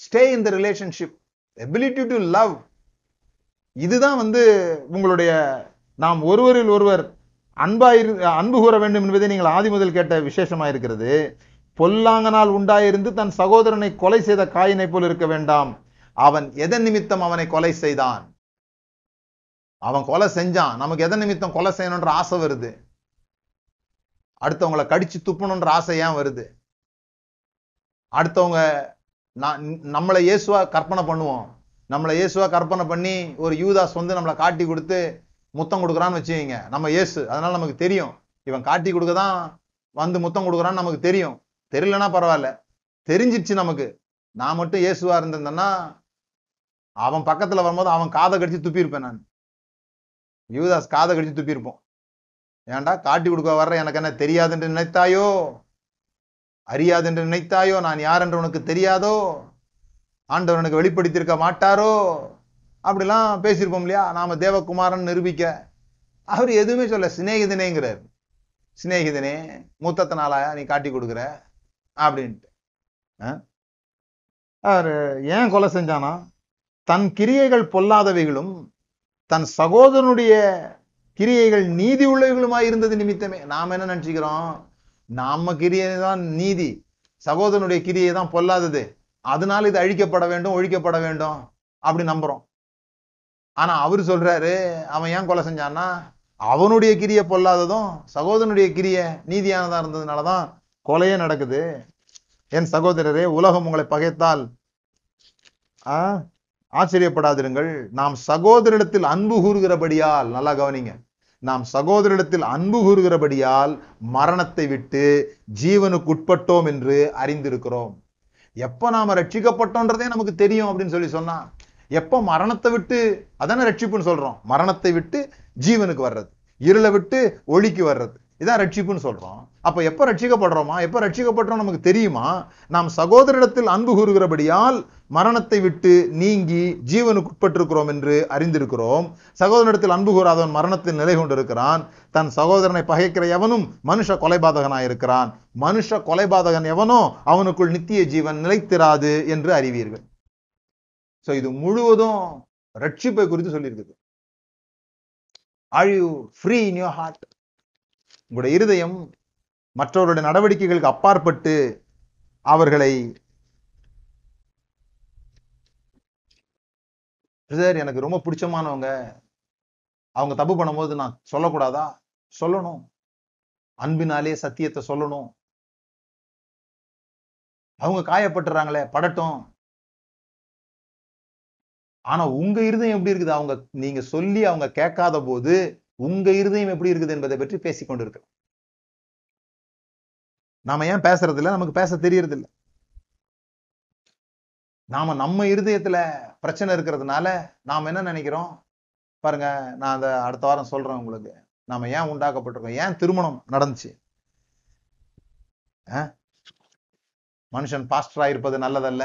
stay in the relationship ability to love இதுதான் வந்து உங்களுடைய நாம் ஒருவரில் ஒருவர் அன்பா இரு அன்பு கூற வேண்டும் என்பதை நீங்கள் ஆதி முதல் கேட்ட விசேஷமா இருக்கிறது. பொல்லாங்கனால் உண்டாயிருந்து தன் சகோதரனை கொலை செய்த காயினை போல் இருக்க வேண்டாம். அவன் எதன் நிமித்தம் அவனை கொலை செய்தான்? அவன் கொலை செஞ்சான். நமக்கு எதன் நிமித்தம் கொலை செய்யணுன்ற ஆசை வருது? அடுத்தவங்களை கடிச்சு துப்பணுன்ற ஆசை ஏன் வருது? அடுத்தவங்க நான் நம்மளை இயேசுவா கற்பனை பண்ணுவோம். நம்மளை இயேசுவா கற்பனை பண்ணி ஒரு யூதாஸ் வந்து நம்மளை காட்டி கொடுத்து முத்தம் கொடுக்குறான்னு வச்சுக்கோங்க. நம்ம இயேசு. அதனால நமக்கு தெரியும். இவன் காட்டி கொடுக்க தான் வந்து முத்தம் கொடுக்குறான்னு நமக்கு தெரியும். தெரியலனா பரவாயில்ல. தெரிஞ்சிச்சு நமக்கு. நான் மட்டும் இயேசுவா இருந்திருந்தேன்னா அவன் பக்கத்துல வரும்போது அவன் காதை கடிச்சு துப்பியிருப்பேன் நான். யூதாஸ் காதை கடிச்சு துப்பியிருப்போம். ஏன்டா காட்டி கொடுக்க வர்ற எனக்கு என்ன தெரியாதுன்னு நினைத்தாயோ? அறியாது என்று நினைத்தாயோ? நான் யார் என்று உனக்கு தெரியாதோ? ஆண்டவர் எனக்கு வெளிப்படுத்தியிருக்க மாட்டாரோ? அப்படிலாம் பேசியிருப்போம் இல்லையா? நாம தேவகுமாரன் நிரூபிக்க. அவர் எதுவுமே சொல்ல சிநேகிதனேங்கிறார். சிநேகிதனே மூத்தத்தனாலாயா நீ காட்டி கொடுக்குற? அப்படின்ட்டு. ஆ? அவர் ஏன் கொலை செஞ்சானா? தன் கிரியைகள் பொல்லாதவைகளும் தன் சகோதரனுடைய கிரியைகள் நீதி உள்ளவைகளுமாய் இருந்தது நிமித்தமே. நாம் என்ன நினச்சிக்கிறோம்? நாம கிரியை தான் நீதி. சகோதரனுடைய கிரியை தான் பொல்லாதது. அதனால இது அழிக்கப்பட வேண்டும் ஒழிக்கப்பட வேண்டும் அப்படி நம்புறோம். ஆனா அவர் சொல்றாரு அவன் ஏன் கொலை செஞ்சான்னா அவனுடைய கிரிய பொல்லாததும் சகோதரனுடைய கிரிய நீதியானதா இருந்ததுனாலதான் கொலையே நடக்குது. என் சகோதரரே உலகம் உங்களை பகைத்தால் ஆச்சரியப்படாதிருங்கள். நாம் சகோதரிடத்தில் அன்பு கூறுகிறபடியால் நல்லா கவனிங்க. நாம் சகோதரிடத்தில் அன்பு கூறுகிறபடியால் மரணத்தை விட்டு ஜீவனுக்கு உட்பட்டோம் என்று அறிந்திருக்கிறோம். எப்ப நாம ரட்சிக்கப்பட்டோன்றதே நமக்கு தெரியும் அப்படின்னு சொல்லி சொன்னா எப்ப மரணத்தை விட்டு அதானே ரட்சிப்புன்னு சொல்றோம்? மரணத்தை விட்டு ஜீவனுக்கு வர்றது இருளை விட்டு ஒளிக்கு வர்றது. இதான் ரட்சிப்புன்னு சொல்றோம். அப்ப எப்ப ரட்சிக்கப்படுறோமா? எப்ப ரட்சிக்கப்படுறோம் நமக்கு தெரியுமா? நாம் சகோதரிடத்தில் அன்பு கூறுகிறபடியால் மரணத்தை விட்டு நீங்கி ஜீவனுக்கு உட்பட்டிருக்கிறோம் என்று அறிந்திருக்கிறோம். சகோதரனிடத்தில் அன்பு கூறாதவன் மரணத்தில் நிலை கொண்டிருக்கிறான். தன் சகோதரனை பகைக்கிற எவனும் மனுஷ கொலைபாதகனாயிருக்கிறான் மனுஷ கொலைபாதகன் எவனோ அவனுக்குள் நித்திய ஜீவன் நிலைத்திராது என்று அறிவீர்கள். சோ இது முழுவதும் ரட்சிப்பை குறித்து சொல்லியிருக்குது. Are you free in your heart உங்களுடைய இருதயம் மற்றவருடைய நடவடிக்கைகளுக்கு அப்பாற்பட்டு அவர்களை எனக்கு ரொம்ப பிடிச்சமானவங்க. அவங்க தப்பு பண்ணும்போது நான் சொல்லக்கூடாதா? சொல்லணும். அன்பினாலே சத்தியத்தை சொல்லணும். அவங்க காயப்பட்டுறாங்களே படட்டும். ஆனா உங்க இருதயம் எப்படி இருக்குது? அவங்க நீங்க சொல்லி அவங்க கேட்காத போது உங்க இருதயம் எப்படி இருக்குது என்பதை பற்றி பேசிக்கொண்டு கொண்டிருக்கு நாம ஏன் பேசுறது இல்லை நமக்கு பேச தெரியறது இல்ல நாம நம்ம இருதயத்துல பிரச்சனை இருக்கிறதுனால நாம என்ன நினைக்கிறோம்? பாருங்க நான் அந்த அடுத்த வாரம் சொல்றேன் உங்களுக்கு. நாம ஏன் உண்டாக்கப்பட்டிருக்கோம்? ஏன் திருமணம் நடந்துச்சு? மனுஷன் பாஸ்டரா இருப்பது நல்லதல்ல.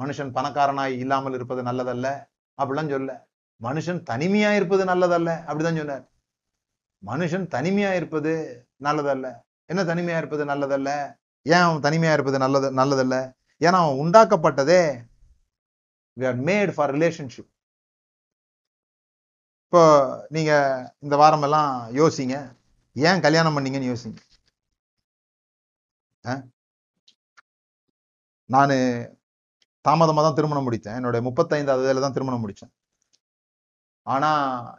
மனுஷன் பணக்காரனாய் இல்லாமல் இருப்பது நல்லதல்ல. அப்படிலாம் சொல்ல மனுஷன் தனிமையா இருப்பது நல்லதல்ல. அப்படிதான் சொன்னார். மனுஷன் தனிமையா இருப்பது நல்லதல்ல. என்ன தனிமையா இருப்பது நல்லதல்ல? ஏன் அவன் தனிமையா இருப்பது நல்லது நல்லதல்ல? ஏன்னா அவன் உண்டாக்கப்பட்டதே we are made for relationship இப்போ நீங்க இந்த வாரம் எல்லாம் யோசிங்க. ஏன் கல்யாணம் பண்ணீங்கன்னு யோசிங்க. நான் தாமதமாக தான் திருமணம் முடித்தேன். என்னுடைய முப்பத்தைந்தாவது வயதில் தான் திருமணம் முடிச்சேன் ஆனா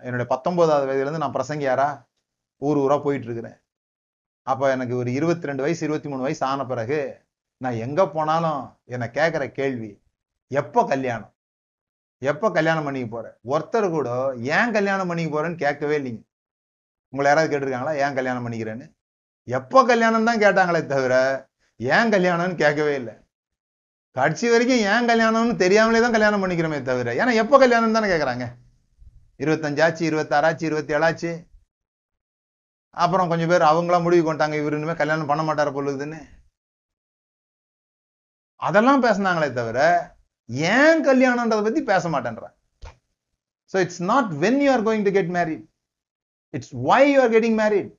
என்னுடைய பத்தொன்பதாவது வயதுலேருந்து நான் நான் பிரசங்கியாரா? ஊர் ஊரா போயிட்டு இருக்கிறேன் அப்ப எனக்கு ஒரு இருபத்தி ரெண்டு வயசு இருபத்தி மூணு வயசு ஆன பிறகு நான் எங்க போனாலும் என்னை கேட்கிற கேள்வி எப்போ கல்யாணம்? எப்போ கல்யாணம் பண்ணிக்க போகிறேன் ஒருத்தர் கூட ஏன் கல்யாணம் பண்ணிக்க போறேன்னு கேட்கவே இல்லைங்க. உங்களை யாராவது கேட்டிருக்காங்களா? ஏன் கல்யாணம் பண்ணிக்கிறேன்னு? எப்போ கல்யாணம் தான் கேட்டாங்களே தவிர ஏன் கல்யாணம்னு கேட்கவே இல்லை. கடைசி வரைக்கும் ஏன் கல்யாணம்னு தெரியாமலே தான் கல்யாணம் பண்ணிக்கிறோமே தவிர ஏன்னா எப்போ கல்யாணம் தானே கேட்கறாங்க? இருபத்தஞ்சாச்சு இருபத்தாறாச்சு இருபத்தி ஏழாச்சு அப்புறம் கொஞ்சம் பேர் அவங்களாம் முடிவு கொண்டாங்க இவர் இனிமேல் கல்யாணம் பண்ண மாட்டார பொழுதுன்னு அதெல்லாம் பேசினாங்களே தவிர ஏன் கல்யாணம்ன்றதை பத்தி பேச மாட்டேன்றான் so it's not when you are going to get married it's why you are getting married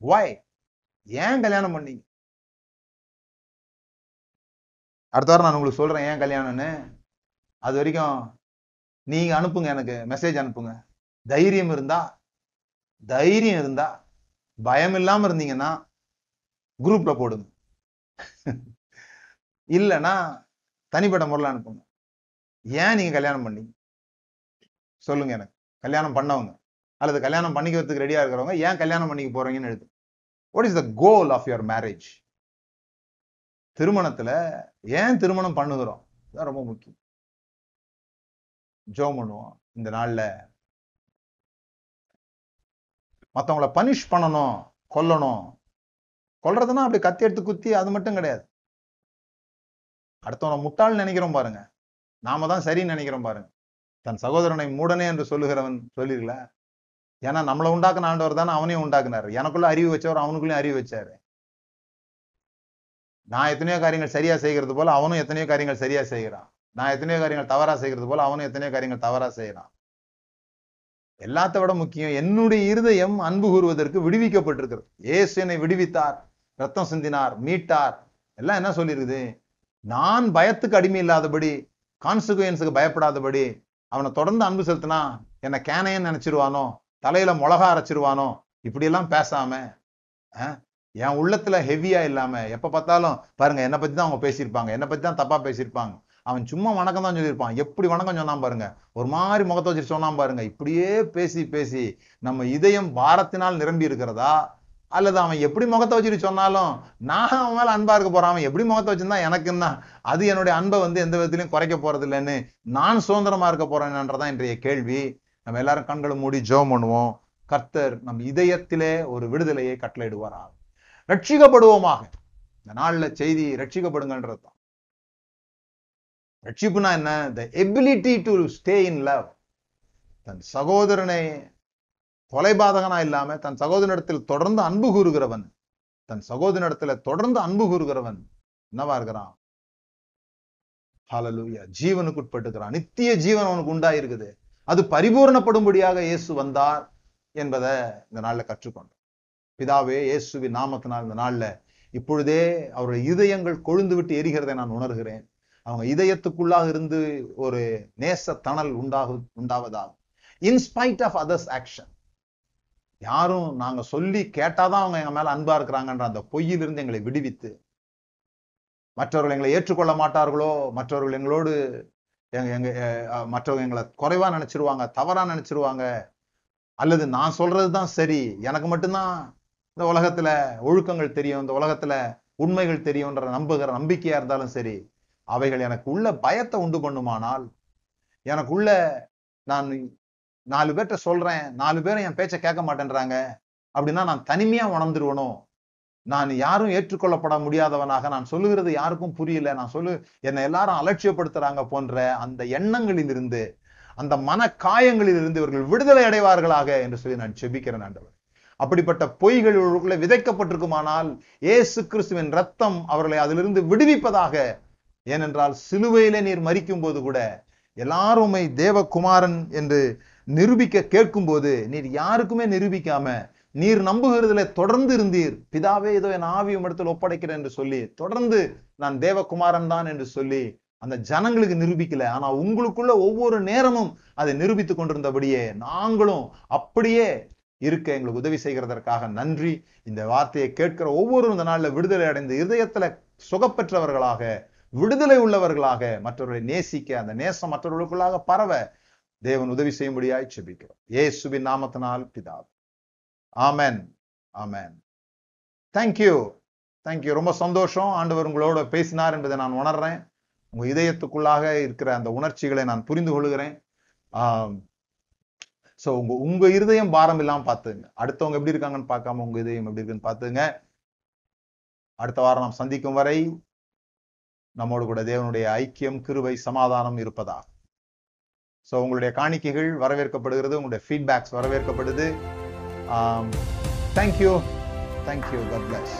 why ஏன் கல்யாணம் பண்ணீங்க? அடுத்த வாரம் நான் உங்களுக்கு சொல்றேன் ஏன் கல்யாணம்னு. அது வரைக்கும் நீங்க அனுப்புங்க எனக்கு. மெசேஜ் அனுப்புங்க. தைரியம் இருந்தா தைரியம் இருந்தா பயம் இல்லாம இருந்தீங்கன்னா குரூப்ல போடுங்க. இல்லைன்னா தனிப்பட்ட முறையில் அனுப்புங்க. ஏன் நீங்க கல்யாணம் பண்ணீங்க? சொல்லுங்க எனக்கு. கல்யாணம் பண்ணவங்க அல்லது கல்யாணம் பண்ணிக்கிறதுக்கு ரெடியா இருக்கிறவங்க ஏன் கல்யாணம் பண்ணிக்க போறீங்கன்னு எழுது what is the goal of your marriage திருமணத்துல ஏன் திருமணம் பண்ணுகிறோம்? இதுதான் ரொம்ப முக்கியம். ஜோம் பண்ணுவோம். இந்த நாள்ல மத்தவங்கள பனிஷ் பண்ணணும் கொல்லணும். கொல்றதுன்னா அப்படி கத்தி எடுத்து குத்தி அது மட்டும் கிடையாது. அடுத்தவனை முட்டாள் நினைக்கிறோம் பாருங்க. நாம தான் சரின்னு நினைக்கிறோம் பாருங்க. தன் சகோதரனை மூடனே என்று சொல்லுகிறவன் சொல்லிருக்கல. ஏன்னா நம்மளை உண்டாக்குன ஆண்டவர் தானே அவனையும் உண்டாக்குனாரு. எனக்குள்ள அறிவு வச்சவர் அவனுக்குள்ளேயும் அறிவு வச்சாரு. நான் எத்தனையோ காரியங்கள் சரியா செய்கிறது போல அவனும் எத்தனையோ காரியங்கள் சரியா செய்கிறான். நான் எத்தனையோ காரியங்கள் தவறா செய்கிறது போல அவனும் எத்தனையோ காரியங்கள் தவறா செய்யறான் எல்லாத்த விட முக்கியம் என்னுடைய இருதயம் அன்பு கூறுவதற்கு விடுவிக்கப்பட்டிருக்கிறது. ஏசு என்னை விடுவித்தார் ரத்தம் சிந்தினார் மீட்டார். எல்லாம் என்ன சொல்லியிருக்குது? நான் பயத்துக்கு அடிமை இல்லாதபடி கான்சிக்வன்ஸுக்கு பயப்படாதபடி அவனை தொடர்ந்து அன்பு செலுத்தினா என்னை கேனையன்னு நினைச்சிருவானோ தலையில மிளகா அரைச்சிருவானோ இப்படியெல்லாம் பேசாம என் உள்ளத்துல ஹெவியா இல்லாம எப்ப பார்த்தாலும் பாருங்க என்னை பத்தி தான் அவங்க பேசியிருப்பாங்க என்னை பத்தி தான் தப்பா பேசியிருப்பாங்க. அவன் சும்மா வணக்கம் தான் சொல்லியிருப்பான். எப்படி வணக்கம் சொன்னான் பாருங்க. ஒரு மாதிரி முகத்தை வச்சுட்டு சொன்னான் பாருங்க. இப்படியே பேசி பேசி நம்ம இதயம் பாரத்தினால் நிரம்பி இருக்கிறதா? அல்லது அவன் எப்படி முகத்தை வச்சுட்டு சொன்னாலும் நான் அவன் மேலே அன்பா இருக்க போறான். அவன் எப்படி முகத்தை வச்சிருந்தா எனக்குன்னா அது என்னுடைய அன்பை வந்து எந்த விதத்திலையும் குறைக்க போறது இல்லைன்னு நான் சுதந்திரமா இருக்க போறேன்றதான் இன்றைய கேள்வி. நம்ம எல்லாரும் கண்களை மூடி ஜோம் பண்ணுவோம். கர்த்தர் நம் இதயத்திலே ஒரு விடுதலையை கட்டளையிடுவாராக. ரட்சிக்கப்படுவோமாக. இந்த நாளில் செய்தி ரட்சிக்கப்படுங்கன்றது தான் ரட்சிப்புனா என்ன? The ability to stay in love தன் சகோதரனை கொலைபாதகனா இல்லாம தன் சகோதரனிடத்தில் தொடர்ந்து அன்பு கூறுகிறவன் தன் சகோதரனிடத்துல தொடர்ந்து அன்பு கூறுகிறவன் என்னவா இருக்கிறான் ஹalleluya ஜீவனுக்கு உட்பட்டுக்கிறான். நித்திய ஜீவன் அவனுக்கு உண்டாயிருக்குது. அது பரிபூரணப்படும்படியாக இயேசு வந்தார் என்பதை இந்த நாள்ல கற்றுக்கொண்டோம். பிதாவே இயேசுவின் நாமத்தினால் இந்த நாள்ல இப்பொழுதே அவருடைய இதயங்கள் கொழுந்து விட்டு எரிகிறதை நான் உணர்கிறேன். அவங்க இதயத்துக்குள்ளாக இருந்து ஒரு நேச தணல் உண்டாகு உண்டாவதாகும். In spite of others action யாரும் நாங்க சொல்லி கேட்டாதான் அவங்க எங்க மேல அன்பா இருக்கிறாங்கன்ற அந்த பொய்யிலிருந்து எங்களை விடுவித்து மற்றவர்கள் எங்களை ஏற்றுக்கொள்ள மாட்டார்களோ மற்றவர்கள் எங்களோடு எங்க எங்க மற்றவங்க எங்களை குறைவா நினைச்சிருவாங்க தவறா நினைச்சிருவாங்க அல்லது நான் சொல்றது தான் சரி எனக்கு மட்டும்தான் இந்த உலகத்துல ஒழுக்கங்கள் தெரியும் இந்த உலகத்துல உண்மைகள் தெரியும்ன்ற நம்புகிற நம்பிக்கையா இருந்தாலும் சரி அவைகள் எனக்கு உள்ள பயத்தை உண்டு பண்ணுமானால் எனக்குள்ள நான் நாலு பேர்கிட்ட சொல்றேன் நாலு பேரும் என் பேச்சை கேட்க மாட்டேன்றாங்க அப்படின்னா நான் தனிமையா உணர்ந்துருவனோ? நான் யாரும் ஏற்றுக்கொள்ளப்பட முடியாதவனாக நான் சொல்லுகிறது யாருக்கும் புரியல. நான் சொல்லு என்னை எல்லாரும் அலட்சியப்படுத்துறாங்க போன்ற அந்த எண்ணங்களில் இருந்து அந்த மன காயங்களில் இருந்து இவர்கள் விடுதலை அடைவார்களாக என்று சொல்லி நான் செபிக்கிறேன் ஆண்டவர். அப்படிப்பட்ட பொய்கள் விதைக்கப்பட்டிருக்குமானால் ஏசு கிறிஸ்துவின் ரத்தம் அவர்களை அதிலிருந்து விடுவிப்பதாக ஏனென்றால் சிலுவையிலே நீர் மறிக்கும் போது கூட எல்லாருமே தேவகுமாரன் என்று நிரூபிக்க கேட்கும்போது நீர் யாருக்குமே நிரூபிக்காம நீர் நம்புகிறதுல தொடர்ந்து இருந்தீர். பிதாவே ஏதோ என் ஆவி இடத்தில் ஒப்படைக்கிறேன் என்று சொல்லி தொடர்ந்து நான் தேவகுமாரன் தான் என்று சொல்லி அந்த ஜனங்களுக்கு நிரூபிக்கல. ஆனா உங்களுக்குள்ள ஒவ்வொரு நேரமும் அதை நிரூபித்துக் கொண்டிருந்தபடியே நாங்களும் அப்படியே இருக்க எங்களுக்கு உதவி செய்கிறதற்காக நன்றி. இந்த வார்த்தையை கேட்கிற ஒவ்வொரு இந்த நாளில் விடுதலை அடைந்து இதயத்துல சுகப்பெற்றவர்களாக விடுதலை உள்ளவர்களாக மற்றவர்களை நேசிக்க அந்த நேசம் மற்றவர்களுக்குள்ளாக பரவ தேவன் உதவி செய்யும்படியாய் செபிக்கிறோம். ஏசுபின் நாமத்தினால் பிதா ஆமேன். ஆமேன். தேங்க்யூ தேங்க்யூ ரொம்ப சந்தோஷம். ஆண்டவர் உங்களோட பேசினார் என்பதை நான் உணர்றேன். உங்க இதயத்துக்குள்ளாக இருக்கிற அந்த உணர்ச்சிகளை நான் புரிந்து கொள்கிறேன். சோ உங்க உங்க இருதயம் பாரம் இல்லாம பார்த்துங்க. அடுத்தவங்க எப்படி இருக்காங்கன்னு பார்க்காம உங்க இதயம் எப்படி இருக்குன்னு பார்த்துங்க. அடுத்த வாரம் நாம் சந்திக்கும் வரை நம்மோடு கூட தேவனுடைய ஐக்கியம் கிருபை சமாதானம் இருப்பதா ஸோ உங்களுடைய காணிக்கைகள் வரவேற்கப்படுகிறது உங்களுடைய feedbacks வரவேற்கப்படுது. Thank you thank you God bless